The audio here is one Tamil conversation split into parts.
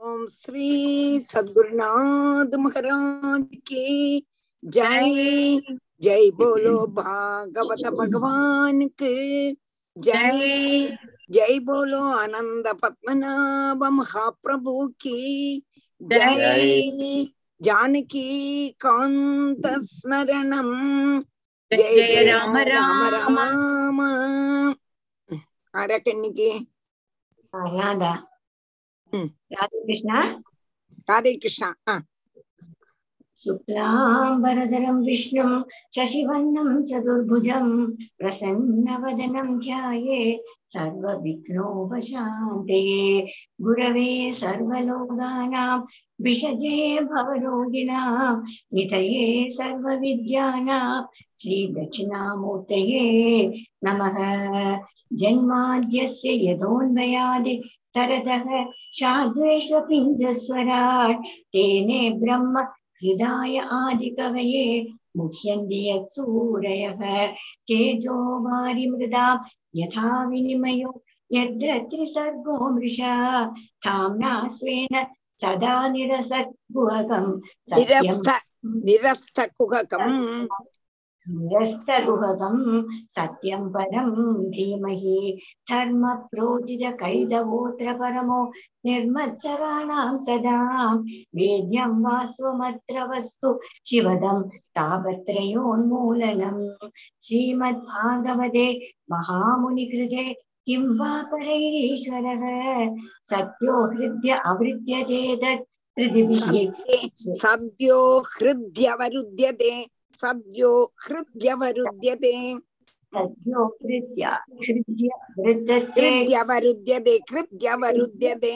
ओम श्री सदगुरुनाथ महाराज के जय जय बोलो भागवत भगवान के जय जय बोलो आनंद पद्मनाभ महाप्रभु की जय जानकी कांत स्मरणम राम राम రామ రామ రామ ఆరాకండికి రాధా राधे कृष्ण राधे विष्णु शुक्लाम्बरधरं विष्णुं प्रसन्न चतुर्भुजं प्रसन्नवदनं ध्याये सर्वविघ्नोपशान्तये गुरवे सर्वलोकानां विषजे भवरोगिणां नितये सर्वविद्यानां श्रीदक्षिणामूर्तये नमः जन्माद्यस्य तरदः शाद्वेषपिञ्जस्वराट् तेने ब्रह्म हृदाय आदिकवये मुह्यन्ति यत्सूरयः तेजो वारिमृदा यथा विनिमयो यद्रत्रिसर्गो मृषा थाम्ना स्वेन सदा निरसत् गुहकम् निरस्त निरस्त நிரஸ்தகுகதம் சத்யம் பரம் தீமஹி தர்ம பிரோஜித கைதவோத்திர பரமோ நிர்மத்சராணாம் சதாம் வேத்யம் வாஸ்வமத்ர வஸ்து சிவதம் தாபத்ரயோன்மூலனம் ஸ்ரீமத் பாகவதே மகாமுனி கிருதே கிம் வா பரைரீஸ்வரः சத்யோ ஹிருத்ய அவிருத்தியதே தத் சத்யோ ஹிருத்யவருத்தியதே सद्यो हृद्यवरुध्यते हृद्यवरुध्यते हृद्यवरुध्यते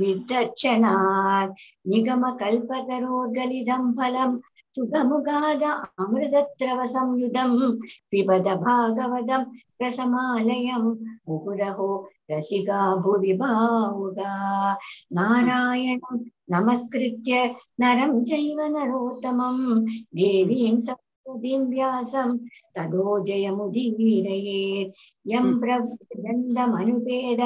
अवरुध्यदेतर्चनात् निगमकल्पतरोर्गलिदं फलम् सुगमुगाद पिबद भागवतं रसमालयम् मुहुरहो रसिका भुवि भावुगा नारायणं नमस्कृत्य नरं चैव नरोत्तमं देवीं सरस्वतीं व्यासं तदो जयमुदीरयेत् यं प्रबन्धमनुपेद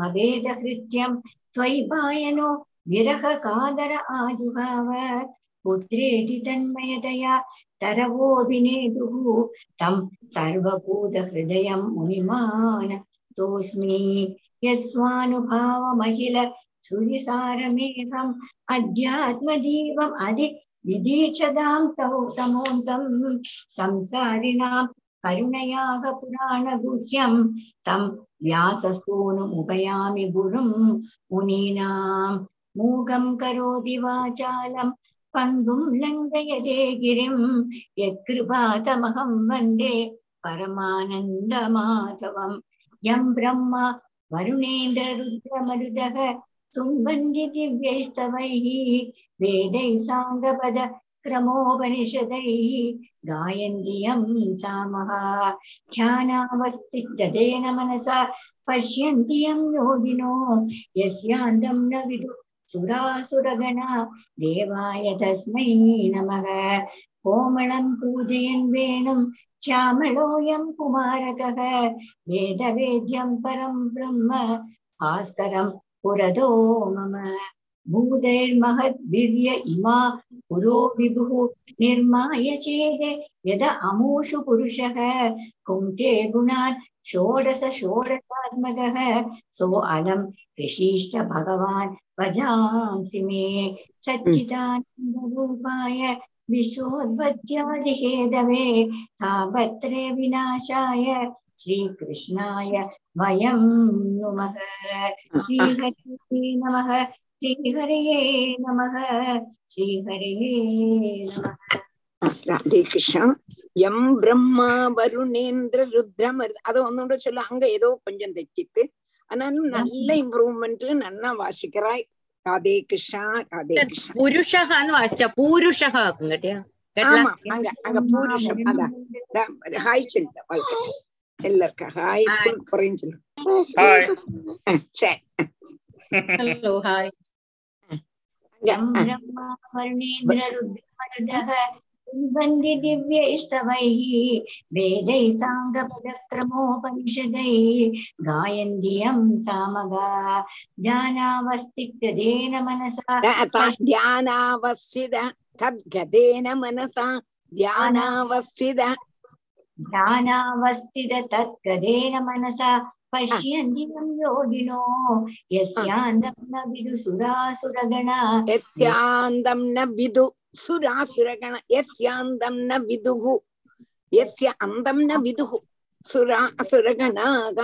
मवेदकृत्यं त्वयि पायनो विरह कादर आजुहाव पुत्रेति तन्मयतया तरवोऽभिनेदुः तं सर्वभूतहृदयं मुनिमान् तोऽस्मि यस्वानुभावमखिल सुरिसारमेघम् अध्यात्मदीपम् अधि विदीक्षदां तौ तमोन्तं संसारिणां करुणयाः पुराणगुह्यं तं व्याससूनुमुपयामि गुरुं मुनीनां मूगं करोति वाचालं पङ्गुं लङ्घयते गिरिं यत्कृपातमहं वन्दे परमानन्दमाधवं यं ब्रह्मा वरुणेन्द्ररुद्रमरुदः तुन्वन्ति दिव्यैस्तवैः वेदैः साङ्गपद क्रमोपनिषदैः गायन्ति यं सामः ध्यानावस्थिततेन मनसा पश्यन्ति यं योगिनो यस्यान्तं न विदु सुरासुरगणा देवाय तस्मै नमः कोमलं पूजयन् वेणुं श्यामलोऽयं कुमारकः वेदवेद्यं परं ब्रह्म भास्करं पुरदो मम भूतैर्महद्दिव्य इमा पुरो विभुः निर्माय चेत् यद अमूषु पुरुषः कुङ्के गुणान् षोडश षोडशात्मकः सो अलं ऋषीष्ट भगवान् भजांसि मे सच्चिदानन्दरूपाय विश्वोद्पत्यादिहेदवे तापत्रे विनाशाय श्रीकृष्णाय वयं नुमः श्रीहरे नमः श्रीहरये नमः श्रीहरये नमः ராதே கிருஷ்ணா எம் பிரம்மா வருணேந்திர ருத்ரமரு அத ஒன்னோட சொல்ல அங்க ஏதோ கொஞ்சம் தைச்சிட்டு ஆனாலும் நல்ல இம்ப்ரூவ்மெண்ட் நன்னா வாசிக்கிறாய் ராதே கிருஷ்ணா ராதே கிருஷ்ணா புருஷஹான்னு வாசிச்சா பூருஷஹா கேட்டியா ஆமா அங்க அங்க பூருஷம் அதான் ஹாய் சொல்லுங்க வாழ்க்கை எல்லாருக்கும் ஹாய் ஸ்கூல் குறையும் சொல்லுங்க சரி ஹலோ ஹாய் வருணேந்திர ருத்ரமருதக वन्द्य दिव्यैस्तवैः वेदैः साङ्गपदक्रमोपनिषदैः गायन्दियं सामगा ध्यानावस्थितेन मनसा ध्यानावस्थित तद्गतेन मनसा ध्यानावस्थित ध्यानावस्थित तत्कदेन मनसा पश्यन्ति तं योगिनो यस्यान्दं न विदु सुरासुरगण यस्यान्दं न विदु सुरासुरगण यस्यान्दं न विदुः यस्य अन्दं न विदुः सुरा असुरगणाः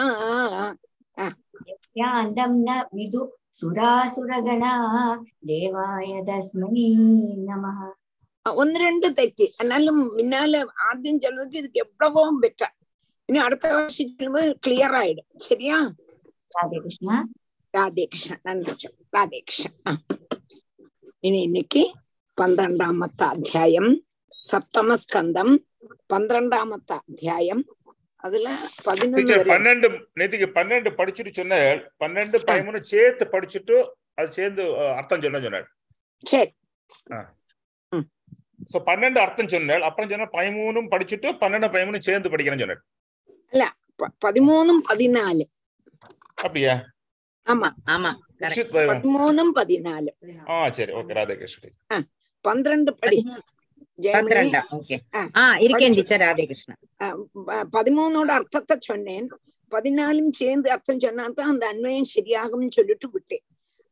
यस्यान्दं न विदु സുരാസുരഗണാ ദേവായ തസ്മൈ നമ ഒന്ന് രണ്ട് തെറ്റ് എന്നാലും പിന്നാലെ ആദ്യം ചിലർക്ക് ഇത് എപ്പോഴും ബെറ്റർ இனி அடுத்த வாசிக்கும் போது கிளியர் ஆயிடும் சரியா ராதே கிருஷ்ணா ராதே கிருஷ்ணா நன்றி ராதே கிருஷ்ணா இனி இன்னைக்கு பன்னிரெண்டாமத்த அத்தியாயம் சப்தம ஸ்கந்தம் பன்னிரெண்டாமத்த அத்தியாயம் அதுல பதினொன்று பன்னெண்டு நேற்றுக்கு பன்னெண்டு படிச்சுட்டு சொன்னாள் பன்னெண்டு பதிமூணு சேர்த்து படிச்சுட்டு அது சேர்ந்து அர்த்தம் சொன்ன சொன்னாள் சரி சோ பன்னெண்டு அர்த்தம் சொன்னாள் அப்புறம் சொன்னால் பதிமூணும் படிச்சுட்டு பன்னெண்டு பதிமூணு சேர்ந்து படிக்கிறேன்னு சொன்னாள் அல்ல பதிமூணும் பதினாலு அப்படியா ஆமா ஆமா பதிமூணும் பதினாலு ஆ சரி ஓகே ராதாகிருஷ்ணன் பன்னிரண்டு படி பதிமூணோட அர்த்தத்தை சொன்னேன் பதினாலும் சேர்ந்து அர்த்தம் சொன்னாதான் அந்த அன்வயம் சரியாகும்னு சொல்லிட்டு விட்டேன்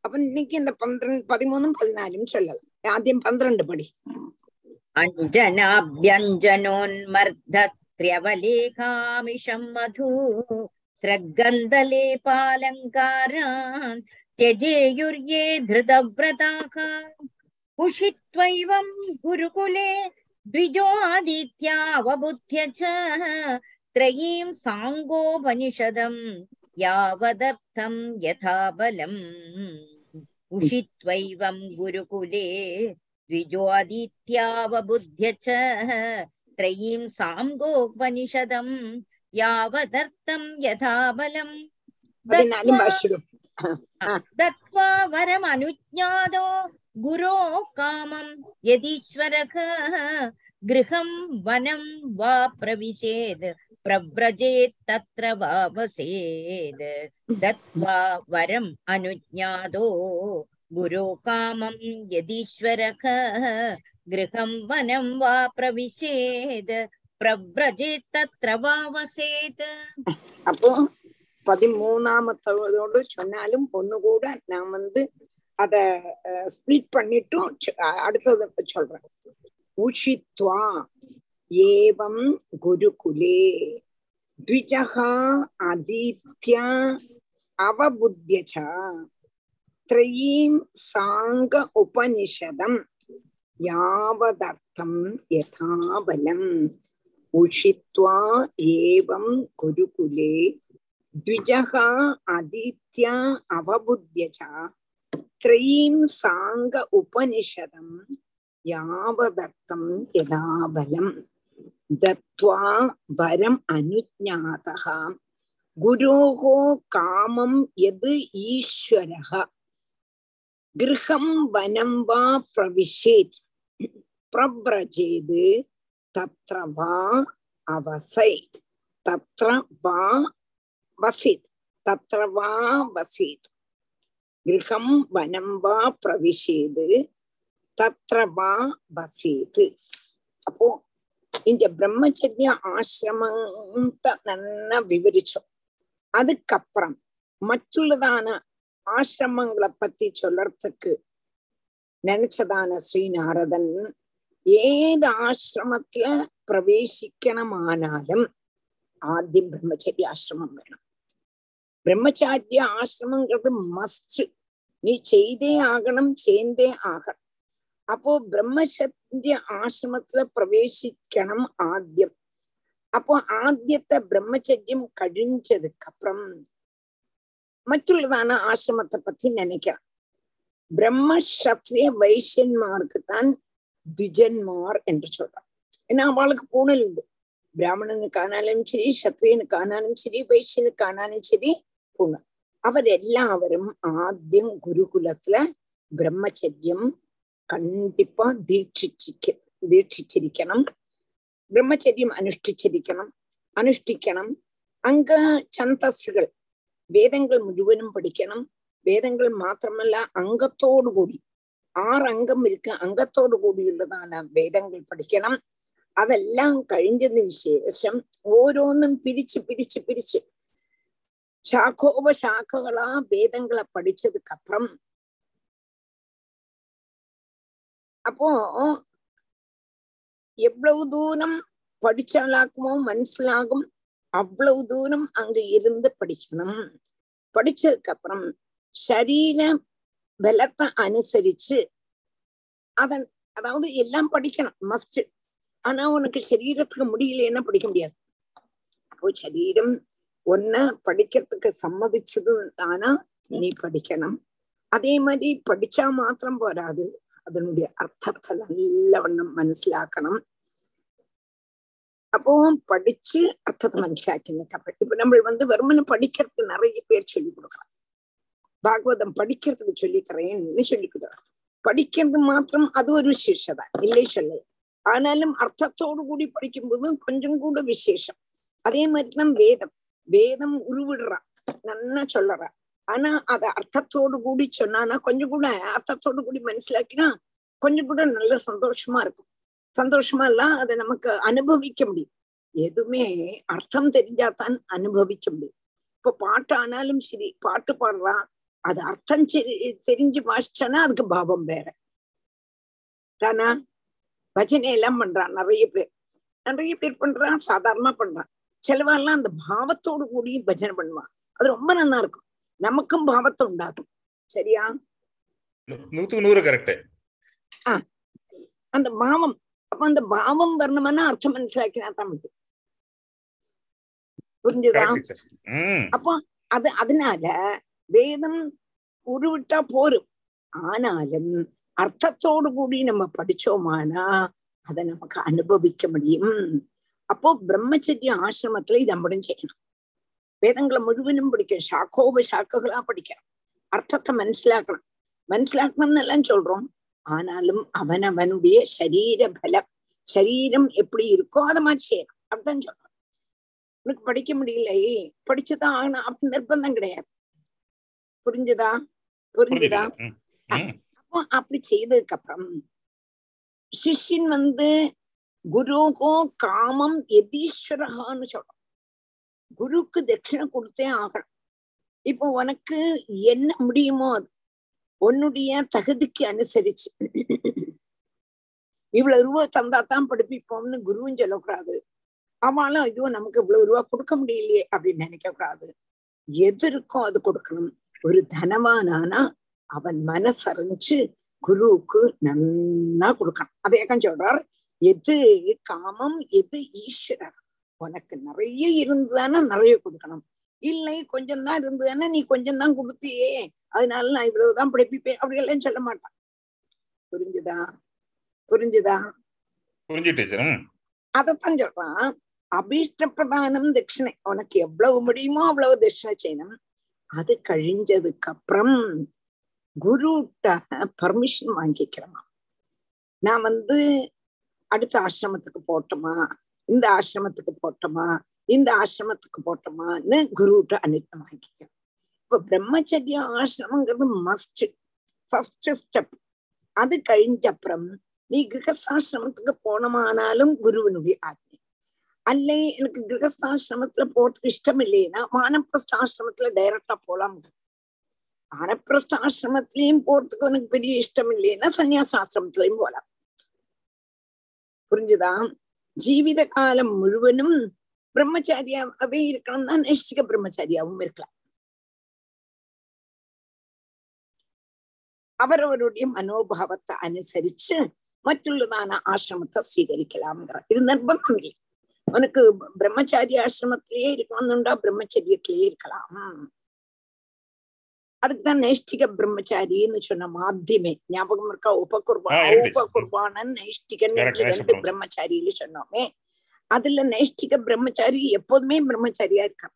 அப்ப இன்னைக்கு இந்த பன்னிரண்டு பதிமூணும் பதினாலும் சொல்லலாம் ஆദ്യം പന്ത്രണ്ട് പടി അഞ്ജനാഭ്യഞ്ജനോന്മർദ്ധ अञ्जनाभ्यञ्जनोन्मर्धत्र्यवलेखामिषं मधु, स्रग्गन्धलेपालङ्कारान्, त्यजेयुर्ये धृतव्रताः उषित्वैवं गुरुकुले द्विजोदित्यावबुध्य च, त्रयीं साङ्गोपनिषदं यावदर्थं यथा बलम् उषित्वैवं गुरुकुले द्विजोदित्यावबुध्य च त्रयीं साङ्गोपनिषदम् यावदर्थं यथा बलम् दत्त्वा वरमनुज्ञातो गुरो कामं यदीश्वरः गृहं वनं वा प्रविशेद् प्रव्रजेत् तत्र वा वसेद् दत्त्वा वरम् अनुज्ञातो गुरो कामं यदीश्वरः गृहं वनं वा प्रविशेद् प्रव्रजेत् तत्र वा वसेत् அப்போ பதிமூணாமத்தோடு சொன்னாலும் ஒண்ணுகூட நான் வந்து அத ஸ்பிளிட் பண்ணிட்டும் சொ- அஹ் அடுத்தது சொல்றேன் உஷித்வா ஏவம் குருகுலே द्विजः आदित्य अवबुद्ध्य च त्रयीं साङ्ग उपनिषदम् यावदर्थं यथा बलम् उषित्वा एवं गुरुकुले द्विजः आदित्य अवबुद्ध्य च त्रयीं साङ्ग उपनिषदम् यावदर्थं यदा बलम् दत्त्वा वरम् अनुज्ञातः गुरोः कामं यद् ईश्वरः கிரகம் வனம் வா பிரவிஷேத் பிரபிரஜேது தத்ர வா அவசைத் தத்ர வா வசித் தத்ர வா வசித் கிரகம் வனம் வா பிரவிஷேது தத்ர வா வசேது அப்போ இந்த பிரம்மச்சரிய ஆசிரமத்தை நல்லா விவரிச்சோம் அதுக்கப்புறம் மற்றுள்ளதான ஆசிரமங்களை பத்தி சொல்லறதுக்கு நினைச்சதான ஸ்ரீ நாரதன் ஏது ஆசிரமத்துல பிரவேசிக்கணுமானாலும் ஆத்தியம் பிரம்மச்சரிய ஆசிரமம் வேணும். பிரம்மச்சாரிய ஆசிரமங்கிறது மஸ்ட் நீ செய்தே ஆகணும் சேர்ந்தே ஆகணும். அப்போ பிரம்மச்சரிய ஆசிரமத்துல பிரவேசிக்கணும் ஆദ്യം அப்போ ஆദ്யத்தை பிரம்மச்சரியம் கழிஞ்சதுக்கு அப்புறம் மற்றுள்ளதான ஆசிரமத்தை பத்தி நினைக்கிறான். பிரம்ம சத்ரிய வைசியன்மாருக்கு தான் துஜன்மார் என்று சொல்றான் ஏன்னா அவளுக்கு பூணல் உண்டு. பிராமணனுக்கு ஆனாலும் சரி சத்ரியனுக்கு ஆனாலும் சரி வைசியனுக்கு ஆனாலும் சரி பூணல். அவர் எல்லாவரும் ஆத்தியம் குருகுலத்துல பிரம்மச்சரியம் கண்டிப்பா தீட்சிச்சிக்க தீட்சிச்சிருக்கணும். பிரம்மச்சரியம் அனுஷ்டிச்சிருக்கணும். அனுஷ்டிக்கணும். அங்க சந்தஸ்கள் വേദങ്ങൾ മുഴുവനും പഠിക്കണം വേദങ്ങൾ മാത്രമല്ല അംഗത്തോടുകൂടി ആറ് അംഗം ഇരിക്ക അംഗത്തോടു കൂടിയുള്ളതാണ് വേദങ്ങൾ പഠിക്കണം അതെല്ലാം കഴിഞ്ഞതിന് ശേഷം ഓരോന്നും പിരിച്ച് പിരിച്ച് പിരിച്ച് ശാഖോപശാഖകളാ வேதங்களை படிச்சதுக்கு அப்புறம் அப்போ எவ்வளவு தூரம் படிச்சாலாக்குமோ மனசிலாகும் அவ்வளவு தூரம் அங்க இருந்து படிக்கணும். படிச்சதுக்கு அப்புறம் சரீர பலத்தை அனுசரிச்சு அதன் அதாவது எல்லாம் படிக்கணும் மஸ்ட் ஆனா உனக்கு சரீரத்துக்கு முடியலன்னா படிக்க முடியாது. அப்போ சரீரம் ஒன்ன படிக்கிறதுக்கு சம்மதிச்சது ஆனா நீ படிக்கணும். அதே மாதிரி படிச்சா மாத்திரம் போராது. அதனுடைய அர்த்தத்தை நல்லவண்ணம் மனசிலாக்கணும். அப்போ படிச்சு அர்த்தத்தை மனசிலாக்கினதுக்கு இப்ப நம்ம வந்து வெறுமனு படிக்கிறதுக்கு நிறைய பேர் சொல்லி கொடுக்கலாம். பாகவதம் படிக்கிறதுக்கு சொல்லி தரேன்னு சொல்லி கொடுக்குறாங்க படிக்கிறது மாத்திரம் அது ஒரு விசேஷதான் இல்லை சொல்ல ஆனாலும் அர்த்தத்தோடு கூடி படிக்கும்போது கொஞ்சம் கூட விசேஷம். அதே மாதிரிதான் வேதம். வேதம் உருவிடுறான் நல்லா சொல்லற ஆனா அத அர்த்தத்தோடு கூடி சொன்னானா கொஞ்சம் கூட அர்த்தத்தோடு கூடி மனசிலாக்கினா கொஞ்சம் கூட நல்ல சந்தோஷமா இருக்கும். சந்தோஷமா எல்லாம் அதை நமக்கு அனுபவிக்க முடியும். எதுவுமே அர்த்தம் தெரிஞ்சாதான் அனுபவிக்க முடியும். இப்ப பாட்டு ஆனாலும் சரி பாட்டு பாடுறான் அது அர்த்தம் தெரிஞ்சு வாசிச்சானா அதுக்கு பாவம் வேற. தானா? பஜனை எல்லாம் பண்றான் நிறைய பேர். நிறைய பேர் பண்றான் சாதாரணமா பண்றான். சிலவெல்லாம் அந்த பாவத்தோடு கூடி பஜனை பண்ணுவான். அது ரொம்ப நல்லா இருக்கும் நமக்கும் பாவத்தை உண்டாகும் சரியா? நூத்துக்கு நூறு கரெக்ட் அந்த பாவம் அப்ப அந்த பாவம் வரணும்னா அர்த்தம் தான் முடியும் புரிஞ்சுதா? அப்போ அது அதனால வேதம் உருவிட்டா போரும் ஆனாலும் அர்த்தத்தோடு கூடி நம்ம படிச்சோமானா அதை நமக்கு அனுபவிக்க முடியும் அப்போ பிரம்மச்சரிய ஆசிரமத்துல இது நம்மளும் செய்யணும் வேதங்களை முழுவதும் படிக்கணும் ஷாக்கோப ஷாக்குகளா படிக்கணும் அர்த்தத்தை மனசிலாக்கணும் மனசிலாக்கணும்னு எல்லாம் சொல்றோம் ஆனாலும் அவனவனுடைய சரீர பலம் சரீரம் எப்படி இருக்கோ அதை மாதிரி செய்யணும். அப்படிதான் சொல்றோம் உனக்கு படிக்க முடியலையே படிச்சுதான் ஆகணும். அப்படி நிர்பந்தம் கிடையாது. புரிஞ்சுதா? புரிஞ்சுதா? அப்போ அப்படி செய்ததுக்கு அப்புறம் சிஷ்யன் வந்து குருகோ காமம் எதீஸ்வரகான்னு சொல்றோம் குருக்கு தட்சிணை கொடுத்தே ஆகணும். இப்போ உனக்கு என்ன முடியுமோ அது. உன்னுடைய தகுதிக்கு அனுசரிச்சு. இவ்வளவு ரூபா தந்தா தான் படிப்பிப்போம்னு குருவும் சொல்லக்கூடாது. அவளும் ஐயோ நமக்கு இவ்வளவு ரூபா கொடுக்க முடியலையே அப்படின்னு நினைக்க கூடாது. எது இருக்கோ அது கொடுக்கணும். ஒரு தனவானானா அவன் மனசறிஞ்சு குருவுக்கு நன்னா கொடுக்கணும். அதேக்கம் சொல்றார் எது காமம் எது ஈஸ்வரர்? உனக்கு நிறைய இருந்ததுன்னா நிறைய கொடுக்கணும். இல்லை கொஞ்சம் தான் இருந்ததுன்னா நீ கொஞ்சம் தான் கொடுத்தியே. அதனால நான் இவ்வளவுதான் படிப்பிப்பேன். அப்படி எல்லாம் சொல்ல மாட்டான். புரிஞ்சுதா? புரிஞ்சுதா? புரிஞ்சுட்டு அதத்தான் சொல்றான். அபீஷ்ட பிரதானம் தட்சிணை. உனக்கு எவ்வளவு முடியுமோ அவ்வளவு தட்சிணை செய்யணும். அது கழிஞ்சதுக்கு அப்புறம் குருட்ட பர்மிஷன் வாங்கிக்கிறோமா? நான் வந்து அடுத்த ஆசிரமத்துக்கு போட்டோமா இந்த ஆசிரமத்துக்கு போட்டோமா இந்த ஆசிரமத்துக்கு போட்டோமான்னு குருட்ட அனுப்பி வாங்கிக்கிறோம். இப்ப பிரம்மச்சரிய ஆசிரமங்கிறது மஸ்ட் ஃபர்ஸ்ட் ஸ்டெப் அது கழிஞ்ச அப்புறம் நீ கிரகஸ்தாசிரமத்துக்கு போனமானாலும் குருவனுடைய ஆജ്ഞை அல்ல எனக்கு கிரகஸ்தாசிரமத்துல போறதுக்கு இஷ்டம் இல்லைன்னா வானப்பிரஸ்தாசிரமத்துல டைரக்டா போலாம். வானப்பிரஸ்தாசிரமத்திலயும் போறதுக்கு உனக்கு பெரிய இஷ்டம் இல்லைன்னா சன்னியாசாசிரமத்திலயும் போலாம். புரிஞ்சுதா? ஜீவித காலம் முழுவதும் பிரம்மச்சாரியாவே இருக்கணும்னா நைஷ்டிக பிரம்மச்சாரியாவும் இருக்கலாம். அவரவருடைய மனோபாவத்தை அனுசரிச்சு മറ്റുള്ളതാന ആശ്രമത്തെ സ്വീകരിക്കലാംങ്കിற இது நிர்பந்தம் இல்லை உனக்கு பிரம்மச்சாரி ஆசிரமத்திலேயே இருக்கணும்னுண்டா பிரம்மச்சரியத்திலேயே இருக்கலாம் அதுக்குதான் நைஷ்டிக பிரம்மச்சாரின்னு சொன்ன மாத்தியமே ஞாபகம் இருக்கா உபகுர்வா உபகுர்வானன் நைஷ்டிகன் ரெண்டு பிரம்மச்சாரியில சொன்னோமே அதுல நைஷ்டிக பிரம்மச்சாரி எப்போதுமே பிரம்மச்சாரியா இருக்கான்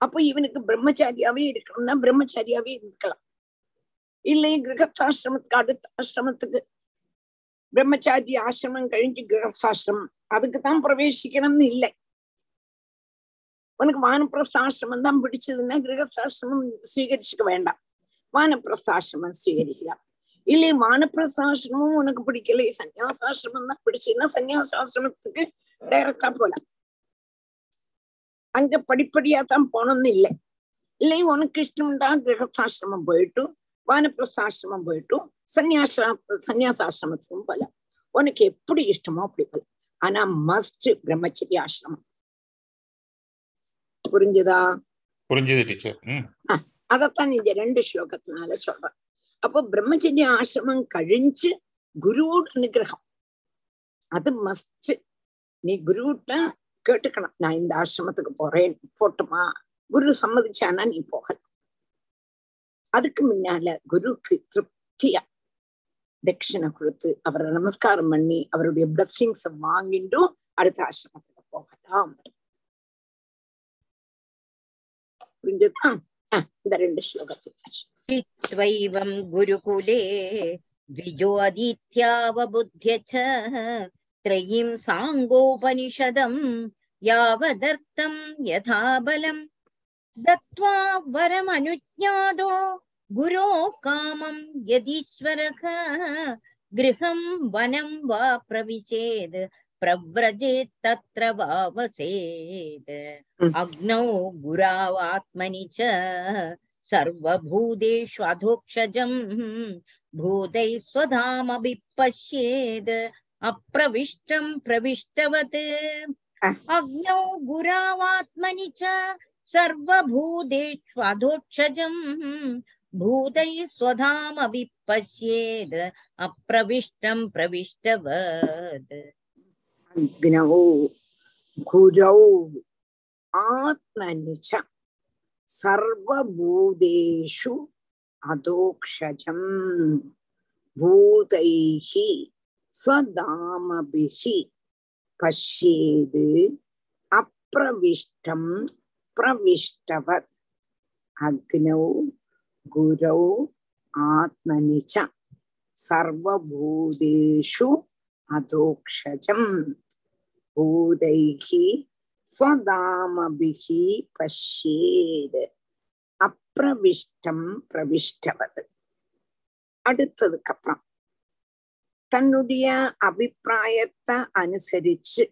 அப்போ இவனுக்கு பிரம்மச்சாரியாவே இருக்கணும்னா பிரம்மச்சாரியாவே இருக்கலாம் இல்லை கிரகஸ்தாசிரமத்துக்கு அடுத்த ஆசிரமத்துக்கு பிரம்மச்சாரி ஆசிரமம் கழிஞ்சு கிரகஸ்தாசிரமம் அதுக்கு தான் பிரவேசிக்கணும்னு இல்லை. உனக்கு வானப்பிரஸ்தாசிரமம் தான் பிடிச்சதுன்னா கிரகஸ்தாசிரமம் ஸ்வீகரிச்சுக்க வேண்டாம். வானப்பிரஸ்தாசிரமம் ஸ்வீகரிக்கலாம் இல்லை வானப்பிரஸ்தாசிரமும் உனக்கு பிடிக்கல. சன்னியாசாசிரமம் தான் பிடிச்சதுன்னா சன்னியாசாசிரமத்துக்கு டைரக்டா போலாம். அங்க படிப்படியா தான் போனோம்னு இல்லை. இல்லை உனக்கு இஷ்டம்டா கிரகஸ்தாசிரமம் போயிட்டும் வானப்பிரஸ்தாசிரமம் போயிட்டும் சன்னியாசா சன்னியாசாசிரமத்துக்கும் போலாம் உனக்கு எப்படி இஷ்டமோ அப்படி போலாம் ஆனா மஸ்ட் பிரம்மச்சரிய ஆசிரமம். புரிஞ்சுதா? புரிஞ்சது டீச்சர் அதத்தான் இந்த ரெண்டு ஸ்லோகத்தினால சொல்றேன். அப்போ பிரம்மச்சரிய ஆசிரமம் கழிஞ்சு குருவோட அனுகிரகம். அது மஸ்ட் நீ குருவிட்ட கேட்டுக்கணும். நான் இந்த ஆசிரமத்துக்கு போறேன் போட்டுமா? குரு சம்மதிச்சானா நீ போகலாம். அதுக்கு முன்னால குருக்கு திருப்தியா தட்சிணை கொடுத்து அவரை நமஸ்காரம் பண்ணி அவருடைய பிளஸ்ஸிங்ஸ் வாங்கிட்டும் அடுத்த ஆசிரமத்துக்கு போகலாம் புரிஞ்சுதா அஹ் இந்த ரெண்டு ஸ்லோகத்தை त्वैवं गुरुकुले द्विजोऽधीत्यावबुध्य च त्रयीं साङ्गोपनिषदं यावदर्थं यथा बलं दत्त्वा वरमनुज्ञातो गुरो कामं यदीश्वरः गृहं वनं वा प्रविशेद् प्रव्रजेत् तत्र वा वसेत् Mm. अग्नौ गुरावात्मनि च सर्वभूतेष्वधोक्षजम् भूतैः स्वधामपि पश्येद् अप्रविष्टं प्रविष्टवत् Ah. अग्नौ गुरावात्मनि च सर्वभूतेष्वधोक्षजम् भूतैः स्वधामपि पश्येद् अप्रविष्टं प्रविष्टवत् अग्नौ गुरौ आत्मनि च सर्वभूतेषु अधोक्षजम् भूतैः स्वधामभिः पश्येद् अप्रविष्टं प्रविष्टवत् अग्नौ गुरौ आत्मनि च सर्वभूतेषु अधोक्षजम्। भूतैः स्वदामभिः पश्येत् அப்பிரவிஷ்டம் பிரவிஷ்டவது அடுத்ததுக்கு அப்புறம் தன்னுடைய அபிப்பிராயத்தை அனுசரிச்சு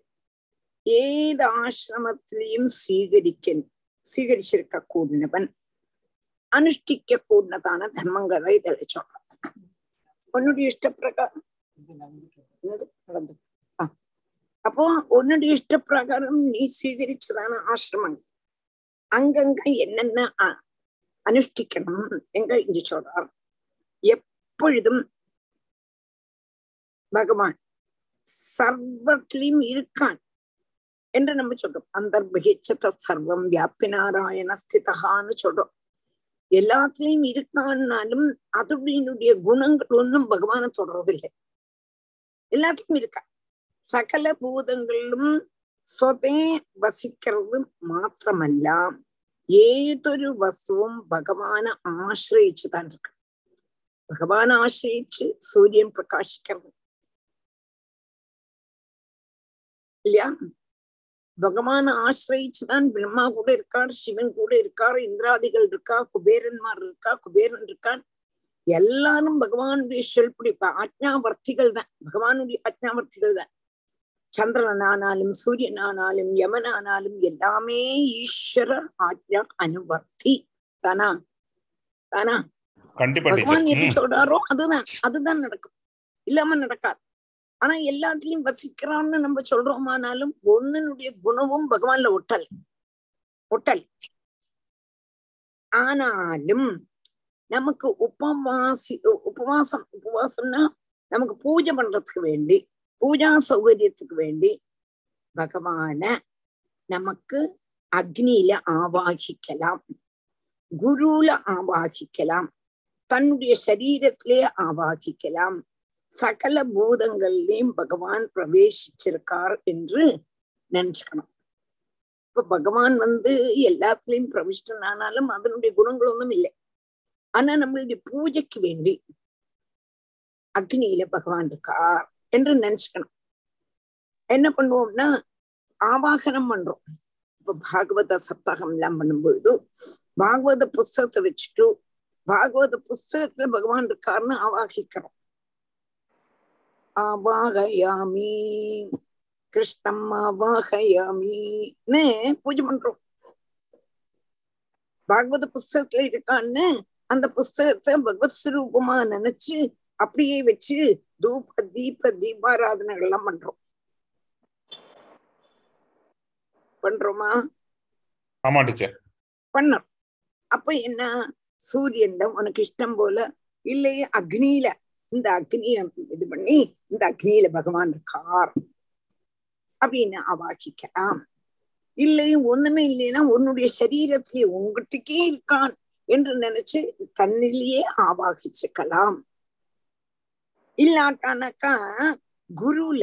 ஏது ஆசிரமத்திலையும் சீகரிக்க சீகரிச்சிருக்க கூடினவன் அனுஷ்டிக்க கூடதான தர்மங்களை இதில் சொல்றோம். உன்னுடைய இஷ்டப்பிரகாரம் நடந்து. அப்போ உன்னுடைய இஷ்டப்பிரகாரம் நீ சீகரிச்சதான ஆசிரமம் அங்கங்க என்னென்ன அனுஷ்டிக்கணும் எங்க இங்க சொல்றார். எப்பொழுதும் பகவான் சர்வத்திலையும் இருக்கான் என்று நம்ம சொல்றோம். அந்தர்பகிச்சத சர்வம் வியாபி நாராயணஸ்திதான்னு சொல்றோம். எல்லாத்துலயும் இருக்கான்னாலும் அதனுடைய குணங்கள் ஒன்றும் பகவான தொடர்றதில்லை எல்லாத்துக்கும் இருக்கா. சகல பூதங்களிலும் സ്വതേ വസിക്കുന്നത് മാത്രമല്ല ഏതൊരു വസ്തുവും ഭഗവാനെ ആശ്രയിച്ചു തന്നെ ഭഗവാൻ ആശ്രയിച്ച് സൂര്യൻ പ്രകാശിക്കണം ഇല്ല பகவான ஆசிரியிச்சுதான் பிரம்மா கூட இருக்கார் சிவன் கூட இருக்கார் இந்திராதிகள் இருக்கா குபேரன்மார் இருக்கா குபேரன் இருக்கான். எல்லாரும் பகவானுடைய சொல்படி ஆஜ்ஞாவர்த்திகள் தான். பகவானுடைய ஆஜ்ஞாவர்த்திகள் தான் சந்திரன் ஆனாலும் சூரியன் ஆனாலும் யமன் ஆனாலும் எல்லாமே ஈஸ்வரர் ஆஜ்யா அனுவர்த்தி. தானா? தானா? பகவான் எது சொல்றாரோ அதுதான். அதுதான் நடக்கும். இல்லாம நடக்காது. ஆனா எல்லாத்துலயும் வசிக்கிறான்னு நம்ம சொல்றோமானாலும் ஒன்னனுடைய குணமும் பகவான்ல ஒட்டல். ஒட்டல். ஆனாலும் நமக்கு உபவாசி உபவாசம் உபவாசம்னா நமக்கு பூஜை பண்றதுக்கு வேண்டி பூஜா சௌகரியத்துக்கு வேண்டி பகவான நமக்கு அக்னியில ஆவாகிக்கலாம். குருல ஆவாகிக்கலாம். தன்னுடைய சரீரத்திலே ஆவாகிக்கலாம். சகல பூதங்கள்லயும் பகவான் பிரவேசிச்சிருக்கார் என்று நினைச்சுக்கணும். இப்ப பகவான் வந்து எல்லாத்துலயும் பிரவிஷ்டன் ஆனாலும் அதனுடைய குணங்கள் ஒன்றும் இல்லை. ஆனா நம்மளுடைய பூஜைக்கு வேண்டி அக்னியில பகவான் இருக்கார் என்று நினைச்சுக்கணும். என்ன பண்ணுவோம்னா ஆவாகனம் பண்றோம். இப்ப பாகவத சப்தகம் எல்லாம் பண்ணும்பொழுது பாகவத புஸ்தகத்தை வச்சுட்டு பாகவத புஸ்தகத்துல பகவான் இருக்காருன்னு ஆவாகிக்கிறோம். ஆவாகயாமி கிருஷ்ணம் ஆவாகயாமின்னு பூஜை பண்றோம். பாகவத புஸ்தகத்துல இருக்கான்னு அந்த புஸ்தகத்தை பகவத் ஸ்வரூபமா நினைச்சு அப்படியே வச்சு தூப தீப தீபாராதனைகள் எல்லாம் பண்றோம். பண்றோமா? ஆமா டீச்சர். பண்ணோம். அப்ப என்ன? சூரியன் உனக்கு இஷ்டம் போல இல்லையே அக்னியில. இந்த அக்னிய இது பண்ணி இந்த அக்னியில பகவான் இருக்கார் அப்படின்னு அவாக்கிக்கலாம் இல்லையும் ஒண்ணுமே இல்லைன்னா உன்னுடைய சரீரத்திலே உங்ககிட்டக்கே இருக்கான் என்று நினைச்சு தன்னிலேயே ஆவாகிச்சுக்கலாம் இல்லாட்டானாக்கா குருல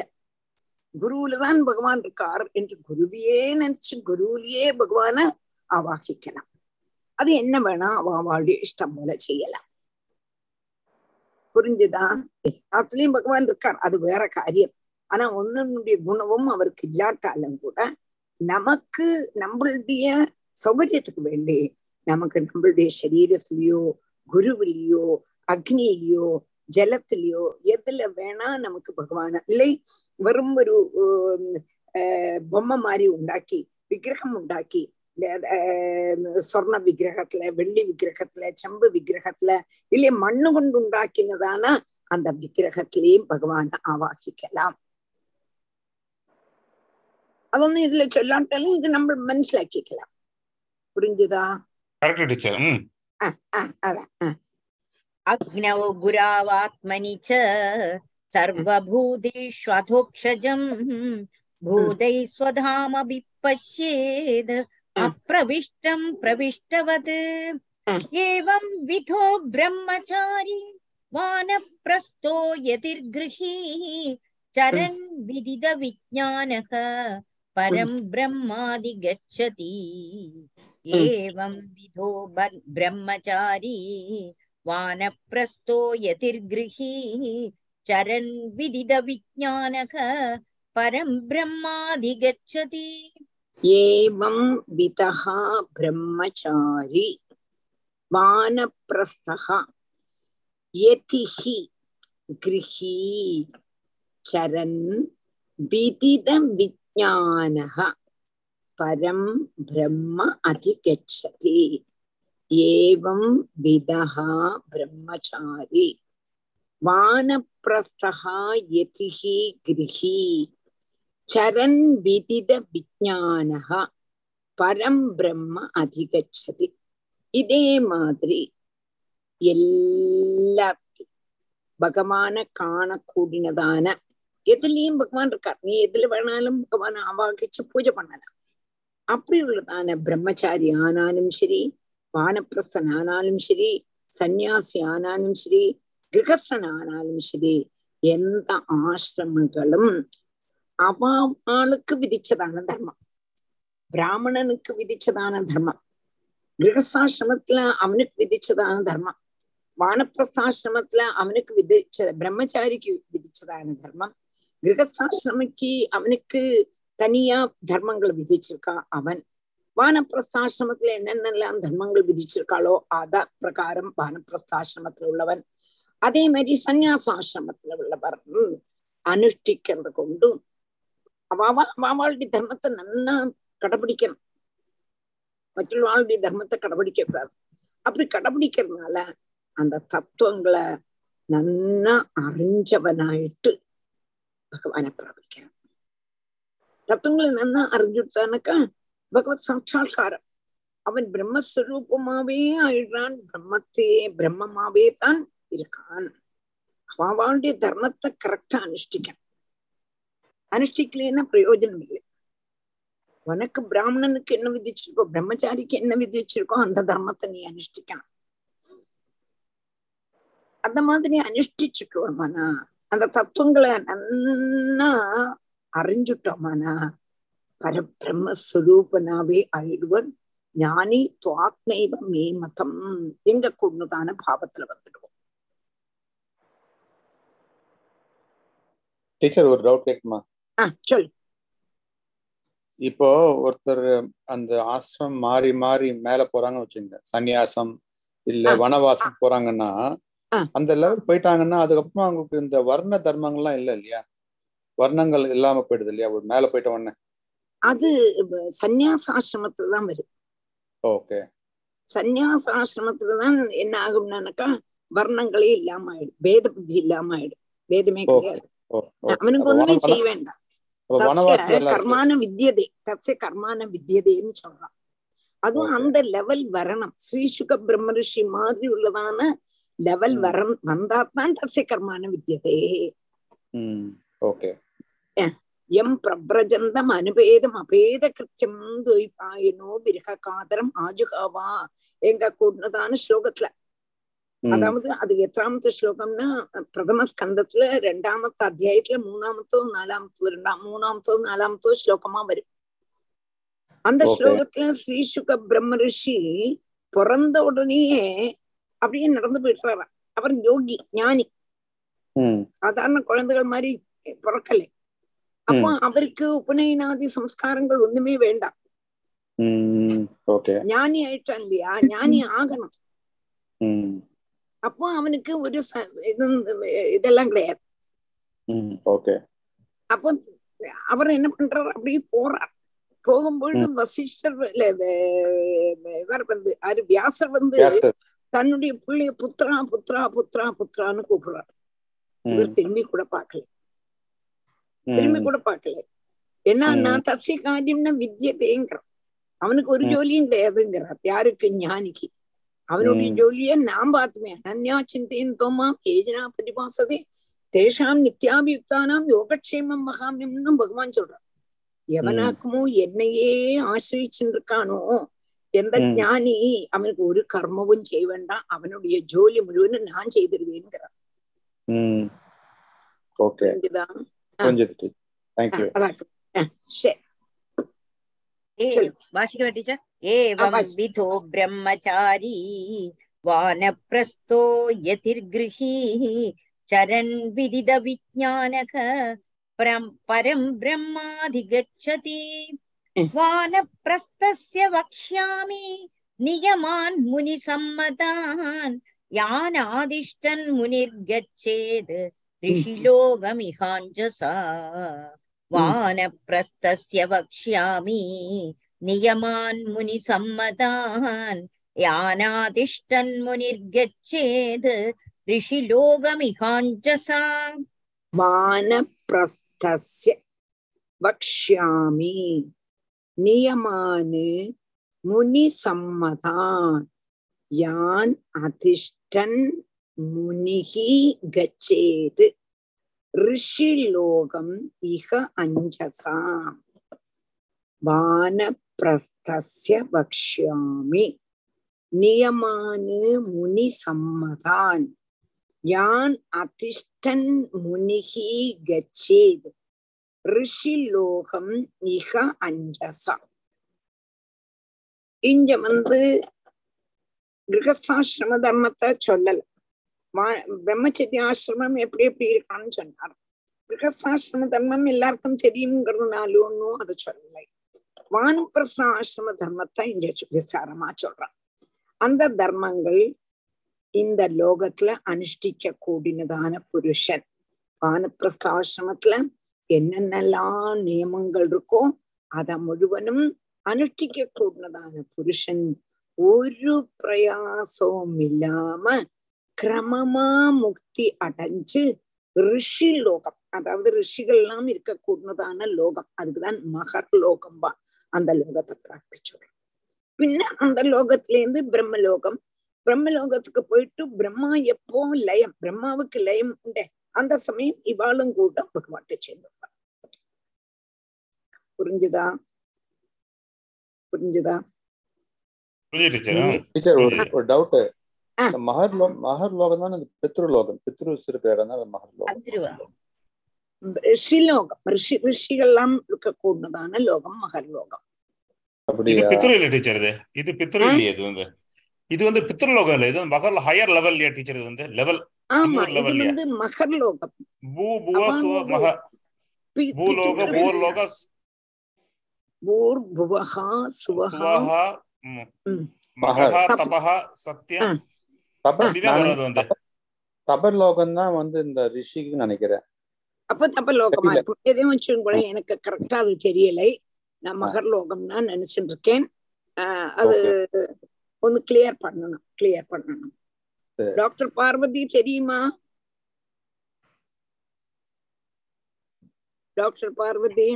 குருவுல தான் பகவான் இருக்கார் என்று குருவியே நினைச்சு குருவிலேயே பகவான ஆவாகிக்கலாம் அது என்ன வேணா அவாவாளுடைய இஷ்டம் போல செய்யலாம். புரிஞ்சுதா? எல்லாத்துலயும் பகவான் இருக்கார். அது வேற காரியம். ஆனா ஒன்னுடைய குணமும் அவருக்கு இல்லாட்டாலும் கூட நமக்கு நம்மளுடைய சௌகரியத்துக்கு வேண்டி நமக்கு நம்மளுடைய சரீரத்திலயோ குருவிலையோ அக்னியிலையோ ஜலத்திலயோ எதுல வேணா நமக்கு பகவான இல்லை. வெறும் ஒரு பொம்மை மாதிரி உண்டாக்கி விக்கிரகம் உண்டாக்கி சொர்ண விக்கிரகத்துல வெள்ளி விக்கிரகத்துல செம்பு விக்கிரகத்துல இல்லையே மண்ணு கொண்டு உண்டாக்கினதானா அந்த விக்கிரகத்திலையும் பகவான ஆவாகிக்கலாம் அതൊന്നും இதுல சொல்லாட்டாலும் இது நம்ம மனசிலாக்கிக்கலாம். புரிஞ்சுதா? அக்னௌ குராவாத்மனி சர்வபூதேஷ்வதோக்ஷஜம். பூதை ஸ்வதாமபி பசியேத் च सर्वभूतेष्वधोक्षजम् भूतैः स्वधामपि पश्येद् अप्रविष्टम् प्रविष्टवत् एवं विधो ब्रह्मचारी वानप्रस्थो यतिर्गृही चरन् विदितविज्ञानः परं ब्रह्मादिगच्छति एवं विधो ब्रह्मचारी वानप्रस्थो यतिर्गृही चरन् विदितविज्ञानः परं ब्रह्माधिगच्छति ஏவம் விதா பிரம்மச்சாரி வானப்பிரஸ்தா யதிஹி கிரகி சரன் விதித விஜானக பரம் பிரம்ம அதிகச்சதி. ஏவம் விதா பிரம்மச்சாரி வானப்பிரஸ்தா யதிஹி கிரகி சரன் விதித விஜானகா பரம் பிரம்ம அதிகச்சதி இதே மாதிரி எல்லாருக்கும் பகவான காணக்கூடினதான எதுலயும் பகவான் இருக்கார். நீ எதுல வேணாலும் பகவான ஆவாகிச்சு பூஜை பண்ணலாம். அப்படி உள்ளதான பிரம்மச்சாரி ஆனாலும் சரி வானப்பிரஸ்தன் ஆனாலும் சரி சன்னியாசி ஆனாலும் சரி கிரகஸ்தன் ஆனாலும் சரி எந்த ஆசிரமங்களும் அவளுக்கு விதிச்சதான தர்மம். பிராமணனுக்கு விதிச்சதான தர்மம். கிரகஸ்தாசிரமத்துல அவனுக்கு விதிச்சதான தர்மம். வானப்பிரஸ்தாசிரமத்துல அவனுக்கு விதிச்ச பிரம்மச்சாரிக்கு விதிச்சதான தர்மம். கிரகஸ்தாசிரமிக்கு அவனுக்கு தனியா தர்மங்களை விதிச்சிருக்கா அவன். வானப்பிரஸ்தாசிரமத்துல என்னென்னலாம் தர்மங்கள் விதிச்சிருக்காளோ அத பிரகாரம் வானப்பிரஸ்தாசிரமத்துல உள்ளவன். அதே மாதிரி சந்நியாசாசிரமத்துல உள்ளவர். அனுஷ்டிக்கிறது கொண்டும் அவளுடைய தர்மத்தை நல்லா கடைபிடிக்கணும். மற்றவாளுடைய தர்மத்தை கடைபிடிக்க கூடாது அப்படி கடைபிடிக்கிறதுனால அந்த தத்துவங்களை நல்லா அறிஞ்சவனாயிட்டு பகவானை பிராபிக்கிறான். தத்துவங்களை நல்லா அறிஞ்சுட்டானாக்கா பகவத் சாட்சா்காரம். அவன் பிரம்மஸ்வரூபமாவே ஆயிடுறான் பிரம்மத்தையே பிரம்மமாவே தான் இருக்கான். அவளுடைய தர்மத்தை கரெக்டா அனுஷ்டிக்கணும் அனுஷ்டிக்கலைன்னா பிரயோஜனம் இல்லை. உனக்கு பிராமணனுக்கு என்ன விதிச்சிருக்கோ பிரம்மச்சாரிக்கு என்ன விதிச்சிருக்கோ அந்த தர்மத்தை நீ அனுஷ்டிக்கணும். அந்த மாதிரி அனுஷ்டிச்சுட்டோமானா அந்த தத்துவங்களை நன்னா அறிஞ்சுட்டோமானா பரபிரம்மஸ்வரூபனாவே அழிடுவர் ஞானி துவாத்மைவ மே மதம் எங்க கொண்டுதான பாவத்துல வந்துடுவோம். டீச்சர் ஒரு டவுட் கேட்குமா? சொல் இப்போ ஒருத்தர் அந்த ஆசிரமம் மாறி மாறி மேல போறாங்கன்னு வச்சுங்க சந்நியாசம் இல்ல. வனவாசம் போறாங்கன்னா. அந்த லெவல் போயிட்டாங்கன்னா அதுக்கப்புறம் அவங்களுக்கு இந்த வர்ண தர்மங்கள்லாம் இல்ல இல்லையா? வர்ணங்கள் இல்லாம போயிடுது இல்லையா? ஒரு மேல போயிட்ட உடனே. அது சந்நியாசாசிரமத்துல தான் வரும். ஓகே. சந்நியாசாசிரமத்துலதான் என்ன ஆகும்னாக்கா வர்ணங்களே இல்லாம ஆயிடும். பேத புத்தி இல்லாம ஆயிடும். பேதமே கிடையாது. அவனுக்கு ஒண்ணுமே செய்ய வேண்டாம். கர்மான வித்யதே தஸ்ய கர்மான வித்யதேன்னு சொல்றான். அதுவும். அந்த லெவல் வரணும். ஸ்ரீசுக பிரம்ம ரிஷி மாதிரி உள்ளதான லெவல் ம். வர வந்தாத்தான் தஸ்ய கர்மான ஓகே எம் பிரவ்ரஜந்தம் அனுபேதம் அபேத கிருத்தியம் துய்பாயினோ விரக காதரம் ஆஜுகாவா. எங்க கூடதான ஸ்லோகத்துல அதாவது அது எட்டாமத்து ஸ்லோகம்னா பிரதம ஸ்கந்தத்துல ரெண்டாமத்து அத்தியாயத்துல மூணாமத்தோ நாலாமத்தோ ரெண்டாம் மூணாமத்தோ நாலாமத்தோ ஸ்லோகமா வரும். அந்த ஸ்லோகத்துல ஸ்ரீசுக பிரம்ம ரிஷி பிறந்த உடனேயே அப்படியே நடந்து போயிடுறாரா அவர் யோகி ஞானி. சாதாரண குழந்தைகள் மாதிரி பிறக்கலை. அப்போ அவருக்கு உபநயனாதி சம்ஸ்காரங்கள் ஒண்ணுமே வேண்டாம். ஞானி ஆயிட்டான் இல்லையா? ஞானி ஆகணும். அப்போ அவனுக்கு ஒரு இதெல்லாம் கிடையாது. அப்போ அவர் என்ன பண்றாரு? அப்படியே போறார். போகும்பொழுது வசிஷ்டர் இவர் வந்து அது வியாசர் வந்து தன்னுடைய பிள்ளைய புத்ரா புத்ரா புத்ரா புத்ரான்னு கூப்பிடுறார். இவர் திரும்பி கூட பார்க்கல. திரும்பி கூட பார்க்கல. என்னன்னா தசி காரியம்னா வித்தியதேங்கிறான் அவனுக்கு ஒரு. ஜோலியும் கிடையாதுங்கிறார். யாருக்கு? ஞானிக்கு. அவனுடைய ம். ஜோலிய நாம் பார்த்துமே அனன்யா சிந்தையின் தோமா ஏஜனா பிரதிபாசதே தேஷாம் நித்யாபியுக்தானாம் யோகக்ஷேமம் மகாமியம்னு பகவான் சொல்றார் எவனாக்குமோ என்னையே ஆசிரிச்சுட்டு இருக்கானோ எந்த. ஞானி அவனுக்கு ஒரு கர்மவும் செய்ய வேண்டாம் அவனுடைய ஜோலி முழுவதும் நான் செய்திருவேங்கிறார் ம் एवं विधो ब्रह्मचारी वानप्रस्थो यतिर्गृही चरन् परं परं ब्रह्माधिगच्छति वानप्रस्थस्य वक्ष्यामि नियमान् मुनिसम्मतान् यानादिष्टन् मुनिर्गच्छेद् ऋषिलोकमिहाञ्जसा वानप्रस्थस्य वक्ष्यामि नियमान् मुनिसम्मतान् यानातिष्ठन् मुनिर्गच्छेत् ऋषिलोकमिहाञ्जसा वानप्रस्थस्य वक्ष्यामि नियमान् मुनिसम्मतान् यान् अधिष्ठन् मुनिः गच्छेत् ऋषिलोकम् इह अञ्जसाम् வானப்பிரஸ்தஸ்ய வக்ஷ்யாமி நியமானு முனி சம்மதான் யான் அதிஷ்டன் முனிகி கச்சேத் ரிஷிலோகம் இக அஞ்சசா இங்க வந்து கிரகஸ்தாசிரம தர்மத்தை சொல்லல. பிரம்மச்சரிய ஆசிரமம் எப்படி எப்படி இருக்கான்னு சொன்னார். கிரகஸ்தாசிரம தர்மம் எல்லாருக்கும் தெரியுங்கிறதுனாலும் அதை சொல்லலை. வானுப்பிரஸ்த ஆசிரம தர்மத்தை இங்க விசாரமா சொல்றான். அந்த தர்மங்கள் இந்த லோகத்துல அனுஷ்டிக்க கூடினதான புருஷன். வானப்பிரஸ்தாசிரமத்துல என்னென்னலாம் நியமங்கள் இருக்கோ அத முழுவனும் அனுஷ்டிக்க கூடினதான புருஷன் ஒரு பிரயாசமும் இல்லாம கிரமமா முக்தி அடைஞ்சு ரிஷி லோகம் அதாவது ரிஷிகள்லாம் இருக்க கூடினதான லோகம். அதுக்குதான் மகர் லோகம்பா. அந்த லோகத்தை பிரார்த்திச்சோம் பின்ன அந்த லோகத்துல இருந்து பிரம்மலோகம். பிரம்மலோகத்துக்கு போயிட்டு பிரம்மா எப்போ லயம் பிரம்மாவுக்கு லயம் உண்டே அந்த சமயம் இவாளும் கூட பகவான்கிட்ட சேர்ந்துருவா புரிஞ்சுதா? புரிஞ்சுதா? ஒரு டவுட் ஆ. மகர் லோ மகர் லோகம் தான் பித்ரு லோகம். பித்ரு இருக்கிற இடம் தான் மகர் லோகம். அத்ருவா ரிஷிலோகம் ரிஷி ரிஷிகள்லாம் இருக்க கூடதான லோகம் மகர் லோகம் இது அப்படியா பித்ரு இல்ல டீச்சர் இது இது பித்ரு? இல்லையா இது வந்து இது வந்து பித்ருலோகம் இல்ல இது வந்து மகர்ல ஹையர் லெவல் இல்லையா டீச்சர் இது வந்து லெவல் ஆமா இது? வந்து மகர் லோகம் பூ புவ சுவ மக பூலோக பூர்லோக பூர்புவः சுவः சுவஹ ம், ம். மகஹ தப்- தபஹ சத்யம் ஆ. தப அப்படிதான் வரும் அது வந்து தபர் லோகம் தான் வந்து இந்த ரிஷிக்கு நினைக்கிறேன் அப்ப தப்ப லோகமா எதையும் கூட எனக்கு கரெக்டா அது தெரியலை. நான் மகர் மகர்லோகம்னா நினைச்சுட்டு இருக்கேன். அது ஒன்னு கிளியர் பண்ணணும் கிளியர் பண்ணணும். டாக்டர் பார்வதி தெரியுமா? டாக்டர் பார்வதி.